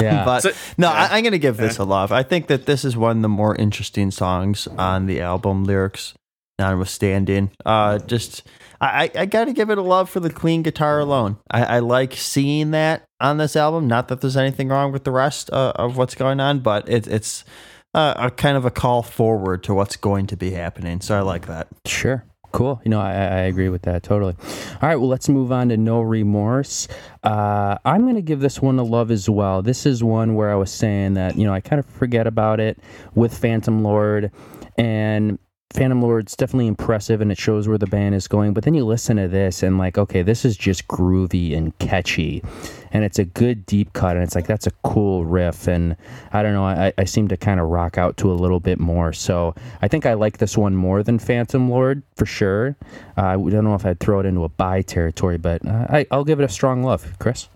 Yeah. but So- no, yeah. I, I'm going to give this a love. I think that this is one of the more interesting songs on the album. Lyrics, notwithstanding, uh, just I, I, I got to give it a love for the clean guitar alone. I, I like seeing that on this album. Not that there's anything wrong with the rest uh, of what's going on, but it, it's uh, a kind of a call forward to what's going to be happening. So I like that. Sure. Cool. You know, I, I agree with that totally. All right. Well, let's move on to No Remorse. Uh, I'm going to give this one a love as well. This is one where I was saying that, you know, I kind of forget about it with Phantom Lord. And Phantom Lord's definitely impressive and it shows where the band is going. But then you listen to this and, like, okay, this is just groovy and catchy. And it's a good deep cut. And it's like, that's a cool riff. And I don't know, I, I seem to kind of rock out to a little bit more. So I think I like this one more than Phantom Lord for sure. Uh, I don't know if I'd throw it into a buy territory, but uh, I, I'll give it a strong love. Chris?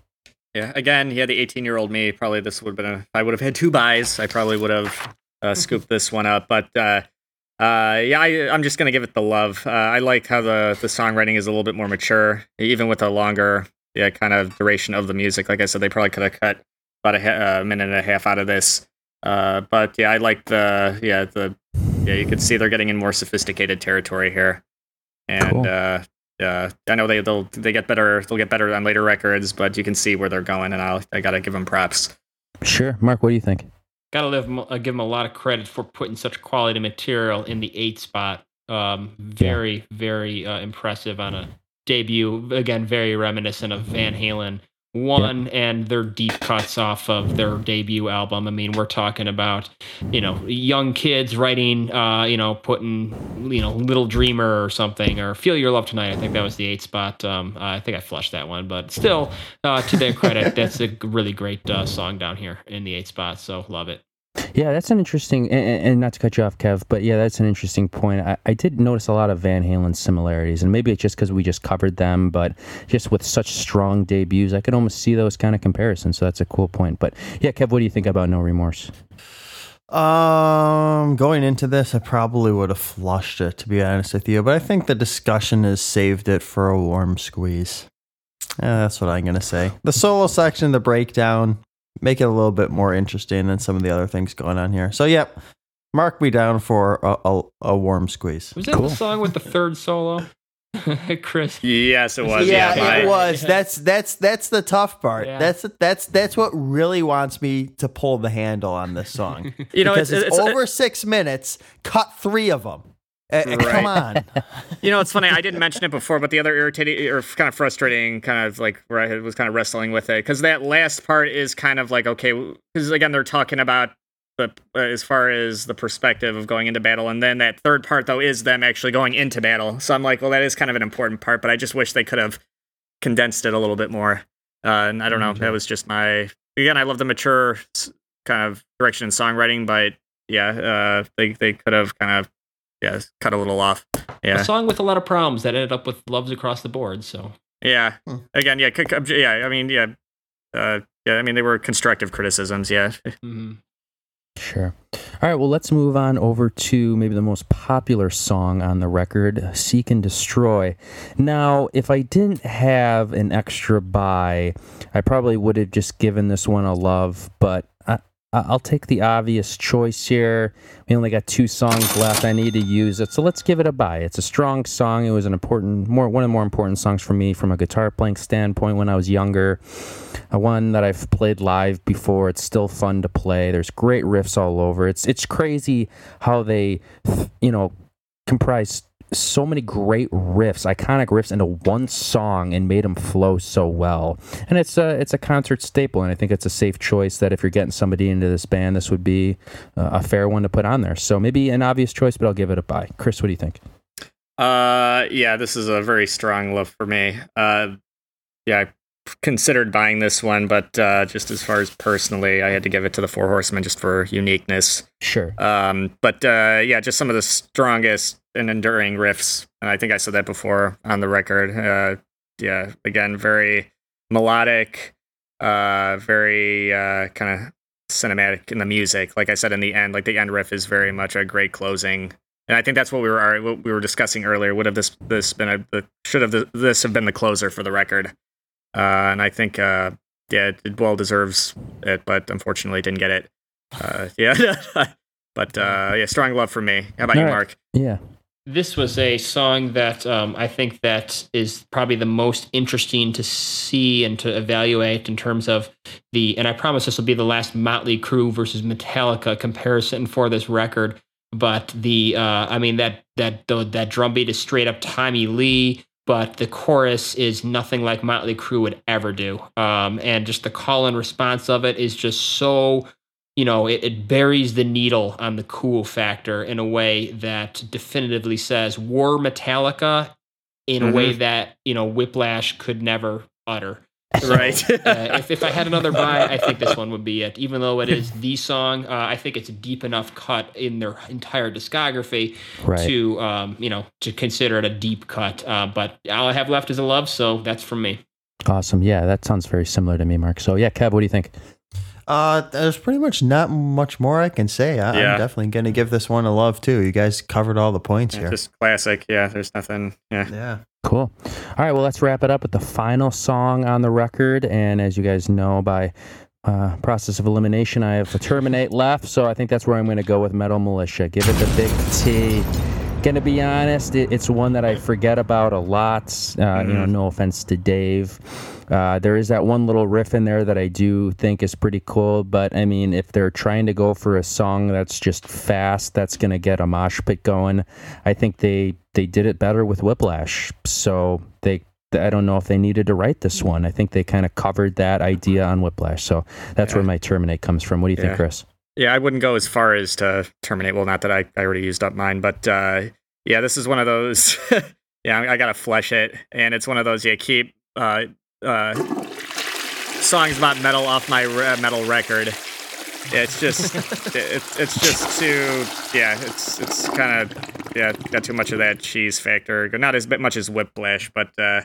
yeah, again, yeah, the 18 year old me probably this would have been a. I would have had two buys. I probably would have uh, scooped this one up, but. uh uh, yeah, I, I'm just gonna give it the love. Uh, I like how the the songwriting is a little bit more mature, even with a longer, yeah, kind of duration of the music. Like I said, they probably could have cut about a ha- uh, minute and a half out of this. Uh, but yeah, I like the yeah the yeah you can see they're getting in more sophisticated territory here, and Cool. uh, uh, I know they they'll they get better they'll get better on later records, but you can see where they're going, and I'll I gotta give them props. Sure. Mark, what do you think? Got to live, uh, give him a lot of credit for putting such quality material in the eight spot. Um, very, very uh, impressive on a debut. Again, very reminiscent of Van Halen one and their deep cuts off of their debut album. I mean, we're talking about you know young kids writing, uh, you know, putting you know Little Dreamer or something or Feel Your Love Tonight. I think that was the eight spot. Um, I think I flushed that one, but still, uh, to their credit, that's a really great uh, song down here in the eight spot. So love it. Yeah, that's an interesting, and, and- not to cut you off, Kev, but yeah, that's an interesting point. I, I did notice a lot of Van Halen similarities, and maybe it's just because we just covered them, but just with such strong debuts, I could almost see those kind of comparisons. So that's a cool point. But yeah, Kev, what do you think about No Remorse? Um, going into this, I probably would have flushed it to be honest with you, but I think the discussion has saved it for a warm squeeze. Yeah, that's what I'm gonna say. The solo section, the breakdown, make it a little bit more interesting than some of the other things going on here. So, yep, mark me down for a, a, a warm squeeze. Was that Cool. the song with the third solo? Chris. Yes, it was. yeah, Yeah, it was. That's that's that's the tough part. Yeah. That's that's that's what really wants me to pull the handle on this song. You know, because it's, it's, it's, over six minutes. Cut three of them. Come on. You know, it's funny. I didn't mention it before, but the other irritating or kind of frustrating, kind of like where I was kind of wrestling with it, because that last part is kind of like okay, because again they're talking about the uh, as far as the perspective of going into battle, and then that third part though is them actually going into battle. So I'm like, well, that is kind of an important part, but I just wish they could have condensed it a little bit more. Uh, and I don't know, that was just my again. I love the mature kind of direction in songwriting, but yeah, uh, they they could have kind of yeah cut a little off. Yeah. A song with a lot of problems that ended up with loves across the board. So Yeah. Hmm. Again, yeah, c- c- yeah. I mean, yeah, uh, yeah. I mean, they were constructive criticisms. Yeah. mhm. Sure. All right, well, let's move on over to maybe the most popular song on the record, Seek and Destroy. Now, if I didn't have an extra buy, I probably would have just given this one a love, but I, I- I'll take the obvious choice here. We only got two songs left. I need to use it, so let's give it a buy. It's a strong song. It was an important, more one of the more important songs for me from a guitar playing standpoint when I was younger a one that I've played live before. It's still fun to play. There's great riffs all over. It's it's crazy how they, you know, comprise so many great riffs, iconic riffs into one song and made them flow so well. And it's a it's a concert staple, and I think it's a safe choice that if you're getting somebody into this band, this would be uh, a fair one to put on there. So maybe an obvious choice, but I'll give it a buy. Chris, what do you think? Uh, yeah. This is a very strong love for me. Uh, yeah. I considered buying this one, but uh, just as far as personally, I had to give it to the Four Horsemen just for uniqueness. Sure. Um, but uh, yeah, just some of the strongest and enduring riffs. And I think I said that before on the record. Uh, yeah, again, very melodic, uh, very uh, kind of cinematic in the music. Like I said in the end, like the end riff is very much a great closing. And I think that's what we were what we were discussing earlier. Would have this this been a should have this have been the closer for the record? Uh, and I think uh, yeah, it well deserves it, but unfortunately didn't get it. Uh, yeah, but uh, yeah, strong love for me. How about All you, right. Mark? Yeah. This was a song that um, I think that is probably the most interesting to see and to evaluate in terms of the. And I promise this will be the last Motley Crue versus Metallica comparison for this record. But the, uh, I mean that that the, that drum beat is straight up Tommy Lee, but the chorus is nothing like Motley Crue would ever do. Um, and just the call and response of it is just so you know, it, it buries the needle on the cool factor in a way that definitively says war Metallica in a way that, you know, Whiplash could never utter. Right. uh, if, if I had another buy, I think this one would be it. Even though it is the song, uh, I think it's a deep enough cut in their entire discography Right. to, um, you know, to consider it a deep cut. Uh, but all I have left is a love, so that's from me. Awesome. Yeah, that sounds very similar to me, Mark. So yeah, Kev, what do you think? Uh, there's pretty much not much more I can say. I, Yeah. I'm definitely going to give this one a love too. You guys covered all the points Yeah, here. just classic. Yeah, there's nothing. Yeah. yeah. Cool. All right, well, let's wrap it up with the final song on the record. And as you guys know, by uh, process of elimination, I have Terminate left. So I think that's where I'm going to go with Metal Militia. Give it the big T. Gonna be honest, it, it's one that I forget about a lot. Uh, You know, no offense to Dave. Uh, there is that one little riff in there that I do think is pretty cool. But I mean, if they're trying to go for a song that's just fast, that's gonna get a mosh pit going. I think they they did it better with Whiplash. So they I don't know if they needed to write this one. I think they kind of covered that idea on Whiplash. So that's where my terminate comes from. What do you think, Chris? Yeah, I wouldn't go as far as to terminate. Well, not that I, I already used up mine, but uh, yeah, this is one of those. yeah, I, I gotta flesh it, and it's one of those. Yeah, keep uh, uh, songs about metal off my re- metal record. It's just, it's it's just too. Yeah, it's it's kind of yeah, got too much of that cheese factor. Not as much as Whiplash, but uh,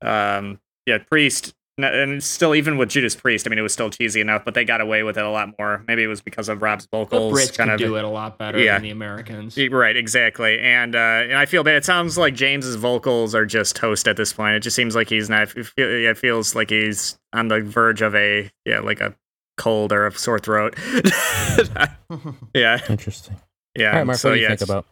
um, yeah, Priest. N- And still, even with Judas Priest, I mean, it was still cheesy enough, but they got away with it a lot more. Maybe it was because of Rob's The vocals. Brits kind can of do it a lot better Yeah. than the Americans. Right, exactly, and uh, and I feel bad. It sounds like James's vocals are just toast at this point. It just seems like he's not. It feel- yeah, it feels like he's on the verge of a yeah, like a cold or a sore throat. yeah, Interesting. yeah. All right, Mark, so what do you yeah, think about?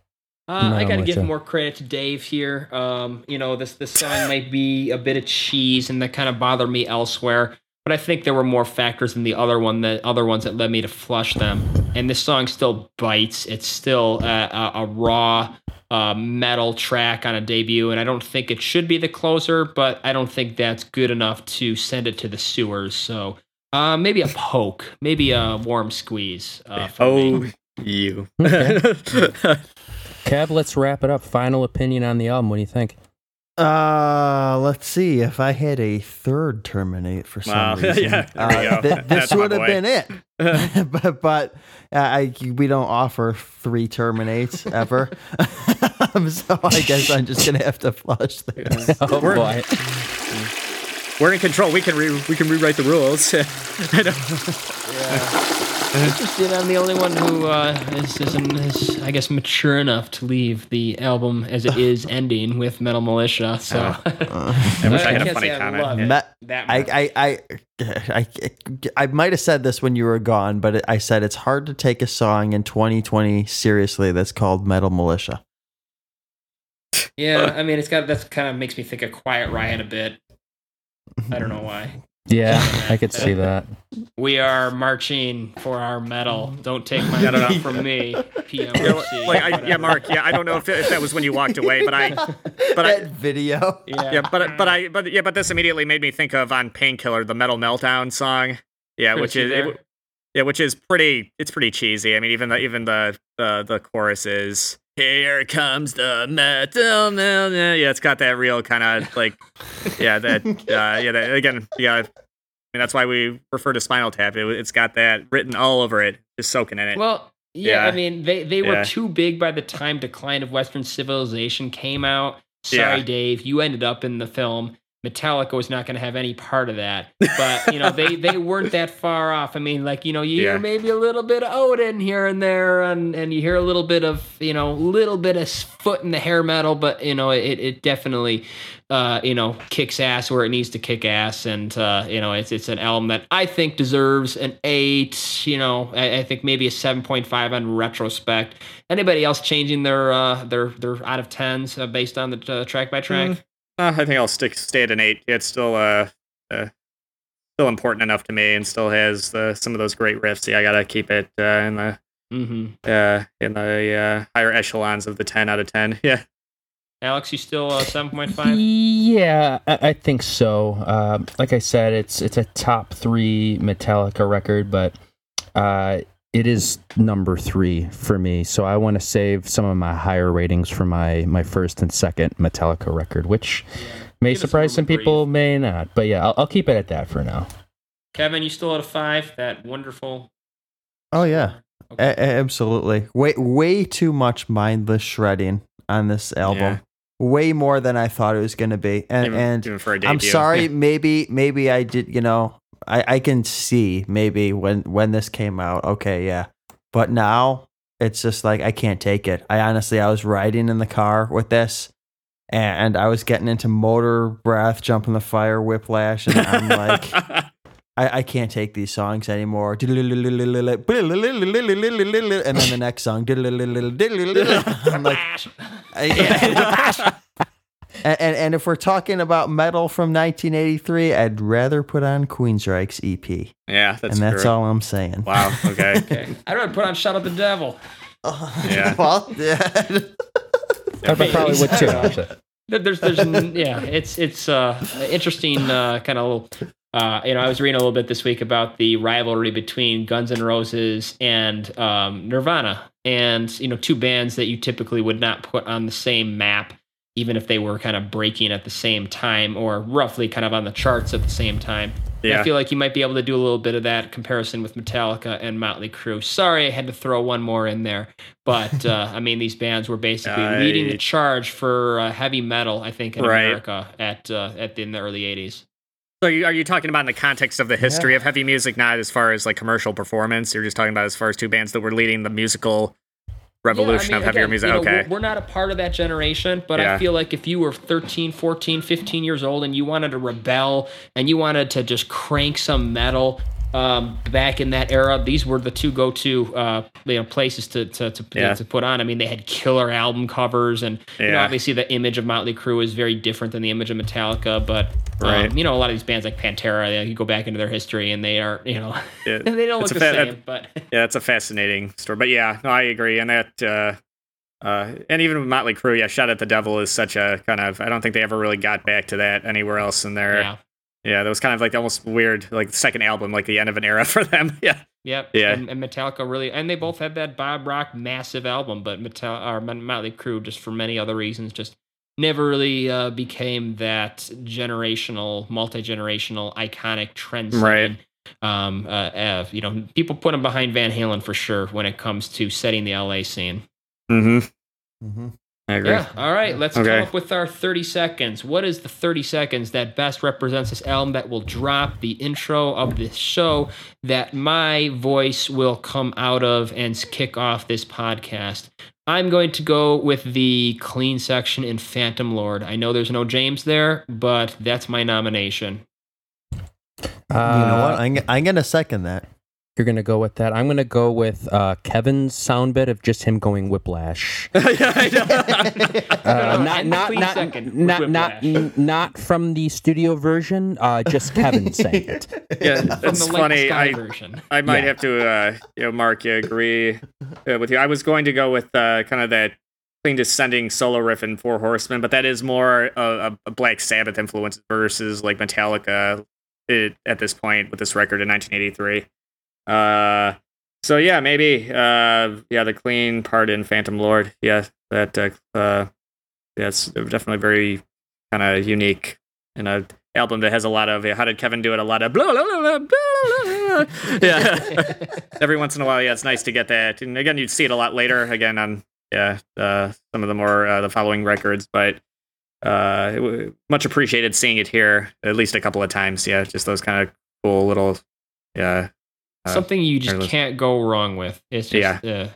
Uh, I got to give Alicia. more credit to Dave here. Um, you know, this this song might be a bit of cheese, and that kind of bothered me elsewhere. But I think there were more factors than the other one, the other ones that led me to flush them. And this song still bites. It's still a, a, a raw uh, metal track on a debut, and I don't think it should be the closer. But I don't think that's good enough to send it to the sewers. So uh, maybe a poke, maybe a warm squeeze. Uh, for me. Oh, you. Kev, let's wrap it up. Final opinion on the album. What do you think? Uh, let's see. If I had a third terminate for some Wow. reason, Yeah, uh, we go. thi- this would have been it. but but uh, I we don't offer three terminates ever, so I guess I'm just gonna have to flush this. Oh We're- boy. We're in control. We can re- we can rewrite the rules. I know. Interesting. I'm the only one who uh, is, is, is, I guess, mature enough to leave the album as it is ending with Metal Militia. So I wish I had a funny say I comment. love Yeah. Met- that I. I, I, I, I might have said this when you were gone, but I said it's hard to take a song in 2020 seriously that's called Metal Militia. yeah, I mean, it's got that kind of makes me think of Quiet Riot a bit. I don't know why. Yeah, I could see that. We are marching for our metal. Don't take my I don't metal know. from me. Yeah, like, I, yeah, Mark. Yeah, I don't know if, if that was when you walked away, but I, but I, That video. Yeah. yeah, but but I, but yeah, but this immediately made me think of on Painkiller, the Metal Meltdown song. Yeah, Chris, which is it, yeah, which is pretty. It's pretty cheesy. I mean, even the even the the the chorus is "Here comes the metal." metal." Yeah, it's got that real kind of like, yeah, that uh, yeah, that, again, yeah. I mean, that's why we refer to Spinal Tap. It, it's got that written all over it, just soaking in it. Well, yeah, Yeah. I mean, they, they were Yeah. too big by the time Decline of Western Civilization came out. Sorry, Yeah. Dave, you ended up in the film. Metallica was not going to have any part of that, but you know they they weren't that far off. I mean, like you know, you hear maybe a little bit of Odin here and there, and and you hear a little bit of you know, little bit of foot in the hair metal, but you know, it it definitely uh, you know, kicks ass where it needs to kick ass, and uh, you know, it's it's an album that I think deserves an eight. You know, I, I think maybe a seven point five on retrospect. Anybody else changing their uh, their their out of tens uh, based on the uh, track by track? Mm. Uh, I think I'll stick stay at an eight. It's still uh, uh still important enough to me, and still has the, some of those great riffs. Yeah, I gotta keep it uh, in the Mm-hmm. uh in the uh, higher echelons of the ten out of ten. Yeah. Alex, you still uh, seven point five? Yeah, I, I think so. Uh, like I said, it's it's a top three Metallica record, but uh, it is number three for me. So I want to save some of my higher ratings for my my first and second Metallica record, which may Give surprise some little people, may not. But yeah, I'll, I'll keep it at that for now. Kevin, you still at a five? That wonderful. Oh yeah, Okay. A- a- absolutely. Way way too much mindless shredding on this album. Yeah. Way more than I thought it was going to be. And Even, and even for a debut. I'm sorry, maybe maybe I did, you know, I I can see maybe when when this came out. Okay, yeah. But now it's just like I can't take it. I honestly I was riding in the car with this and I was getting into Motorbreath, jumping the fire, whiplash, and I'm like I, I can't take these songs anymore. And then the next song. I'm like, I- and, and and if we're talking about metal from 1983, I'd rather put on Queensryche's EP, yeah, that's and that's true. all I'm saying. Wow. Okay. Okay. I'd rather put on "Shout at the Devil." Yeah. well, yeah. I probably would too. There's, there's, yeah, it's it's uh interesting uh, kind of little. Uh, you know, I was reading a little bit this week about the rivalry between Guns N' Roses and um, Nirvana, and you know, two bands that you typically would not put on the same map, even if they were kind of breaking at the same time or roughly kind of on the charts at the same time. Yeah. I feel like you might be able to do a little bit of that comparison with Metallica and Motley Crue. Sorry, I had to throw one more in there, but uh, I mean, these bands were basically I- leading the charge for uh, heavy metal. I think in Right. America at uh, at the, in the early '80s. So you, are you talking about in the context of the history of heavy music, not as far as like commercial performance? You're just talking about as far as two bands that were leading the musical revolution Yeah, I mean, of heavier again, music. you know, okay. we're, we're not a part of that generation, but Yeah. I feel like if you were 13, 14, 15 years old and you wanted to rebel and you wanted to just crank some metal, um, back in that era, these were the two go-to uh, you know places to to to, Yeah. to put on. I mean, they had killer album covers, and you know, obviously the image of Motley Crue is very different than the image of Metallica. But um, you know, a lot of these bands like Pantera, you, go back into their history, and they are you know Yeah. they don't It's look a the fa- same. But Yeah, it's a fascinating story. But yeah, no, I agree. And that, uh, uh, and even with Motley Crue, yeah, Shout at the Devil is such a kind of, I don't think they ever really got back to that anywhere else in their, yeah, yeah, that was kind of like almost weird, like the second album, like the end of an era for them. Yeah. Yep. Yeah. And, and Metallica really, and they both had that Bob Rock massive album, but Metal or Mot- Motley Crue, just for many other reasons, just never really uh, became that generational, multi generational, iconic trend. Right. Um. Uh, uh. You know, people put them behind Van Halen for sure when it comes to setting the LA scene. Mm-hmm. Mm-hmm. I agree. Yeah. All right. Let's Okay. come up with our 30 seconds. What is the 30 seconds that best represents this album that will drop the intro of this show that my voice will come out of and kick off this podcast? I'm going to go with the clean section in Phantom Lord. I know there's no James there, but that's my nomination. you know what? Uh, I'm, I'm gonna second that. You're gonna go with that. I'm gonna go with uh, Kevin's sound bit of just him going whiplash. yeah, Uh, no, not not not not not n- not from the studio version. Uh, just Kevin saying it. yeah, From the funny. I, version. I might Yeah. have to, uh, you know, Mark, you agree uh, with you. I was going to go with uh, kind of that clean descending solo riff in Four Horsemen, but that is more a, a Black Sabbath influence versus like Metallica it, at this point with this record in 1983. Uh, so yeah, maybe uh, yeah, the clean part in Phantom Lord, yeah, that uh, uh, yeah, it's definitely very kind of unique in a album that has a lot of how did Kevin do it? A lot of blah blah blah blah. blah, blah. yeah. Every once in a while, yeah, it's nice to get that. And again, you'd see it a lot later. Again, on yeah, uh, some of the more uh, the following records, but uh, it w- much appreciated seeing it here at least a couple of times. Yeah, just those kind of cool little yeah. Uh, Something you just can't go wrong with. It's just, Yeah. uh,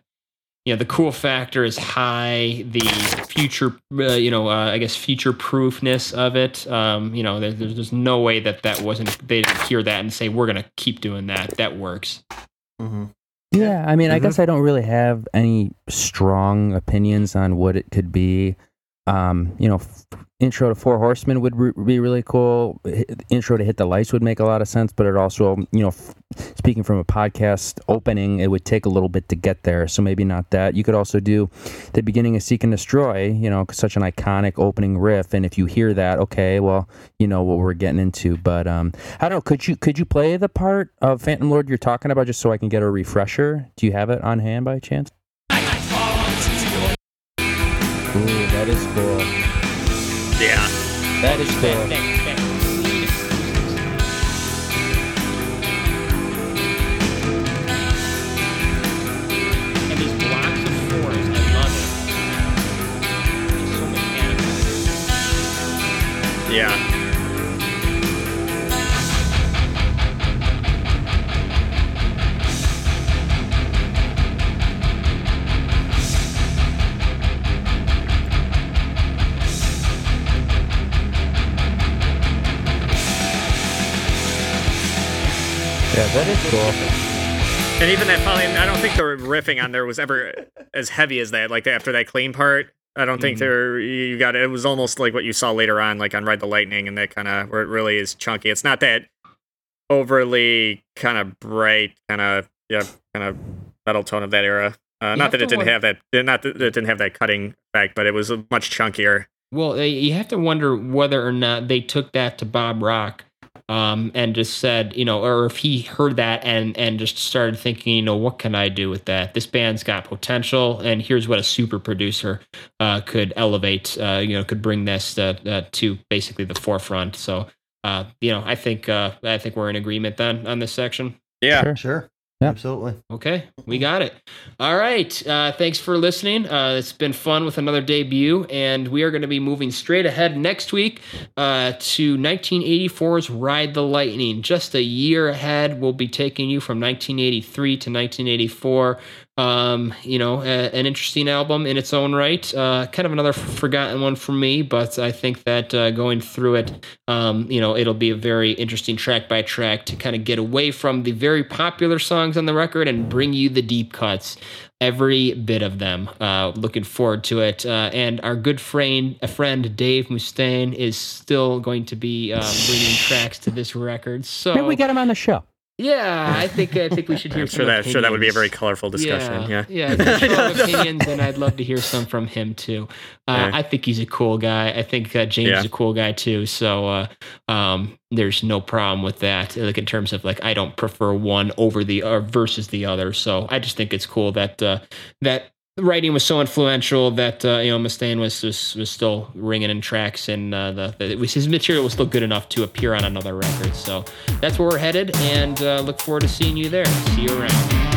you know, the cool factor is high. The future, uh, you know, uh, I guess future proofness of it. Um, you know, there, there's, there's no way that that wasn't. They didn't hear that and say we're gonna keep doing that. That works. Mm-hmm. Yeah, I mean, I Mhm. guess I don't really have any strong opinions on what it could be. Um, you know, f- intro to Four Horsemen would re- be really cool. H- Intro to Hit the Lights would make a lot of sense, but it also, you know, f- speaking from a podcast opening, it would take a little bit to get there. So maybe not that. You could also do the beginning of Seek and Destroy. You know, such an iconic opening riff, and if you hear that, okay, well, you know what we're getting into. But um, I don't know. Could you could you play the part of Phantom Lord you're talking about just so I can get a refresher? Do you have it on hand by chance? Ooh, that is cool. yeah. That is That, cool. that, that clean And cool. And even that probably, I don't think the riffing on there was ever as heavy as that. Like after that clean part, I don't think Mhm. there you got it was almost like what you saw later on, like on Ride the Lightning, and that kind of where it really is chunky. It's not that overly kind of bright, kind of yeah, kind of metal tone of that era. Uh, not that it didn't wonder- have that, not that it didn't have that cutting effect, but it was much chunkier. Well, uh, you have to wonder whether or not they took that to Bob Rock um, and just said, you know, or if he heard that and and just started thinking, you know, what can I do with that? This band's got potential, and here's what a super producer uh, could elevate, uh, you know, could bring this uh, uh, to basically the forefront. So, uh, you know, I think uh, I think we're in agreement then on this section. Yeah. Sure. Sure. Yeah. Absolutely. Okay, we got it. All right. Uh, thanks for listening. Uh, it's been fun with another debut, and we are going to be moving straight ahead next week uh, to 1984's Ride the Lightning. Just a year ahead, we'll be taking you from 1983 to 1984 Um, you know, a, an interesting album in its own right. Uh, kind of another forgotten one for me, but I think that uh, going through it, um, you know, it'll be a very interesting track by track to kind of get away from the very popular songs on the record and bring you the deep cuts every bit of them. Uh, looking forward to it. Uh, and our good friend, a friend Dave Mustaine, is still going to be um, bringing tracks to this record. So Maybe we get him on the show. Yeah, I think I think we should hear. I'm sure that sure that would be a very colorful discussion. Yeah. yeah, yeah. Strong opinions, and I'd love to hear some from him too. Uh, Yeah. I think he's a cool guy. I think uh, James Yeah. is a cool guy too. So uh, um, there's no problem with that. Like in terms of like, I don't prefer one over the or versus the other. So I just think it's cool that uh, that writing was so influential that uh, you know Mustaine was, was was still ringing in tracks, and uh, the, the was, his material was still good enough to appear on another record. So that's where we're headed, and uh, look forward to seeing you there. See you around.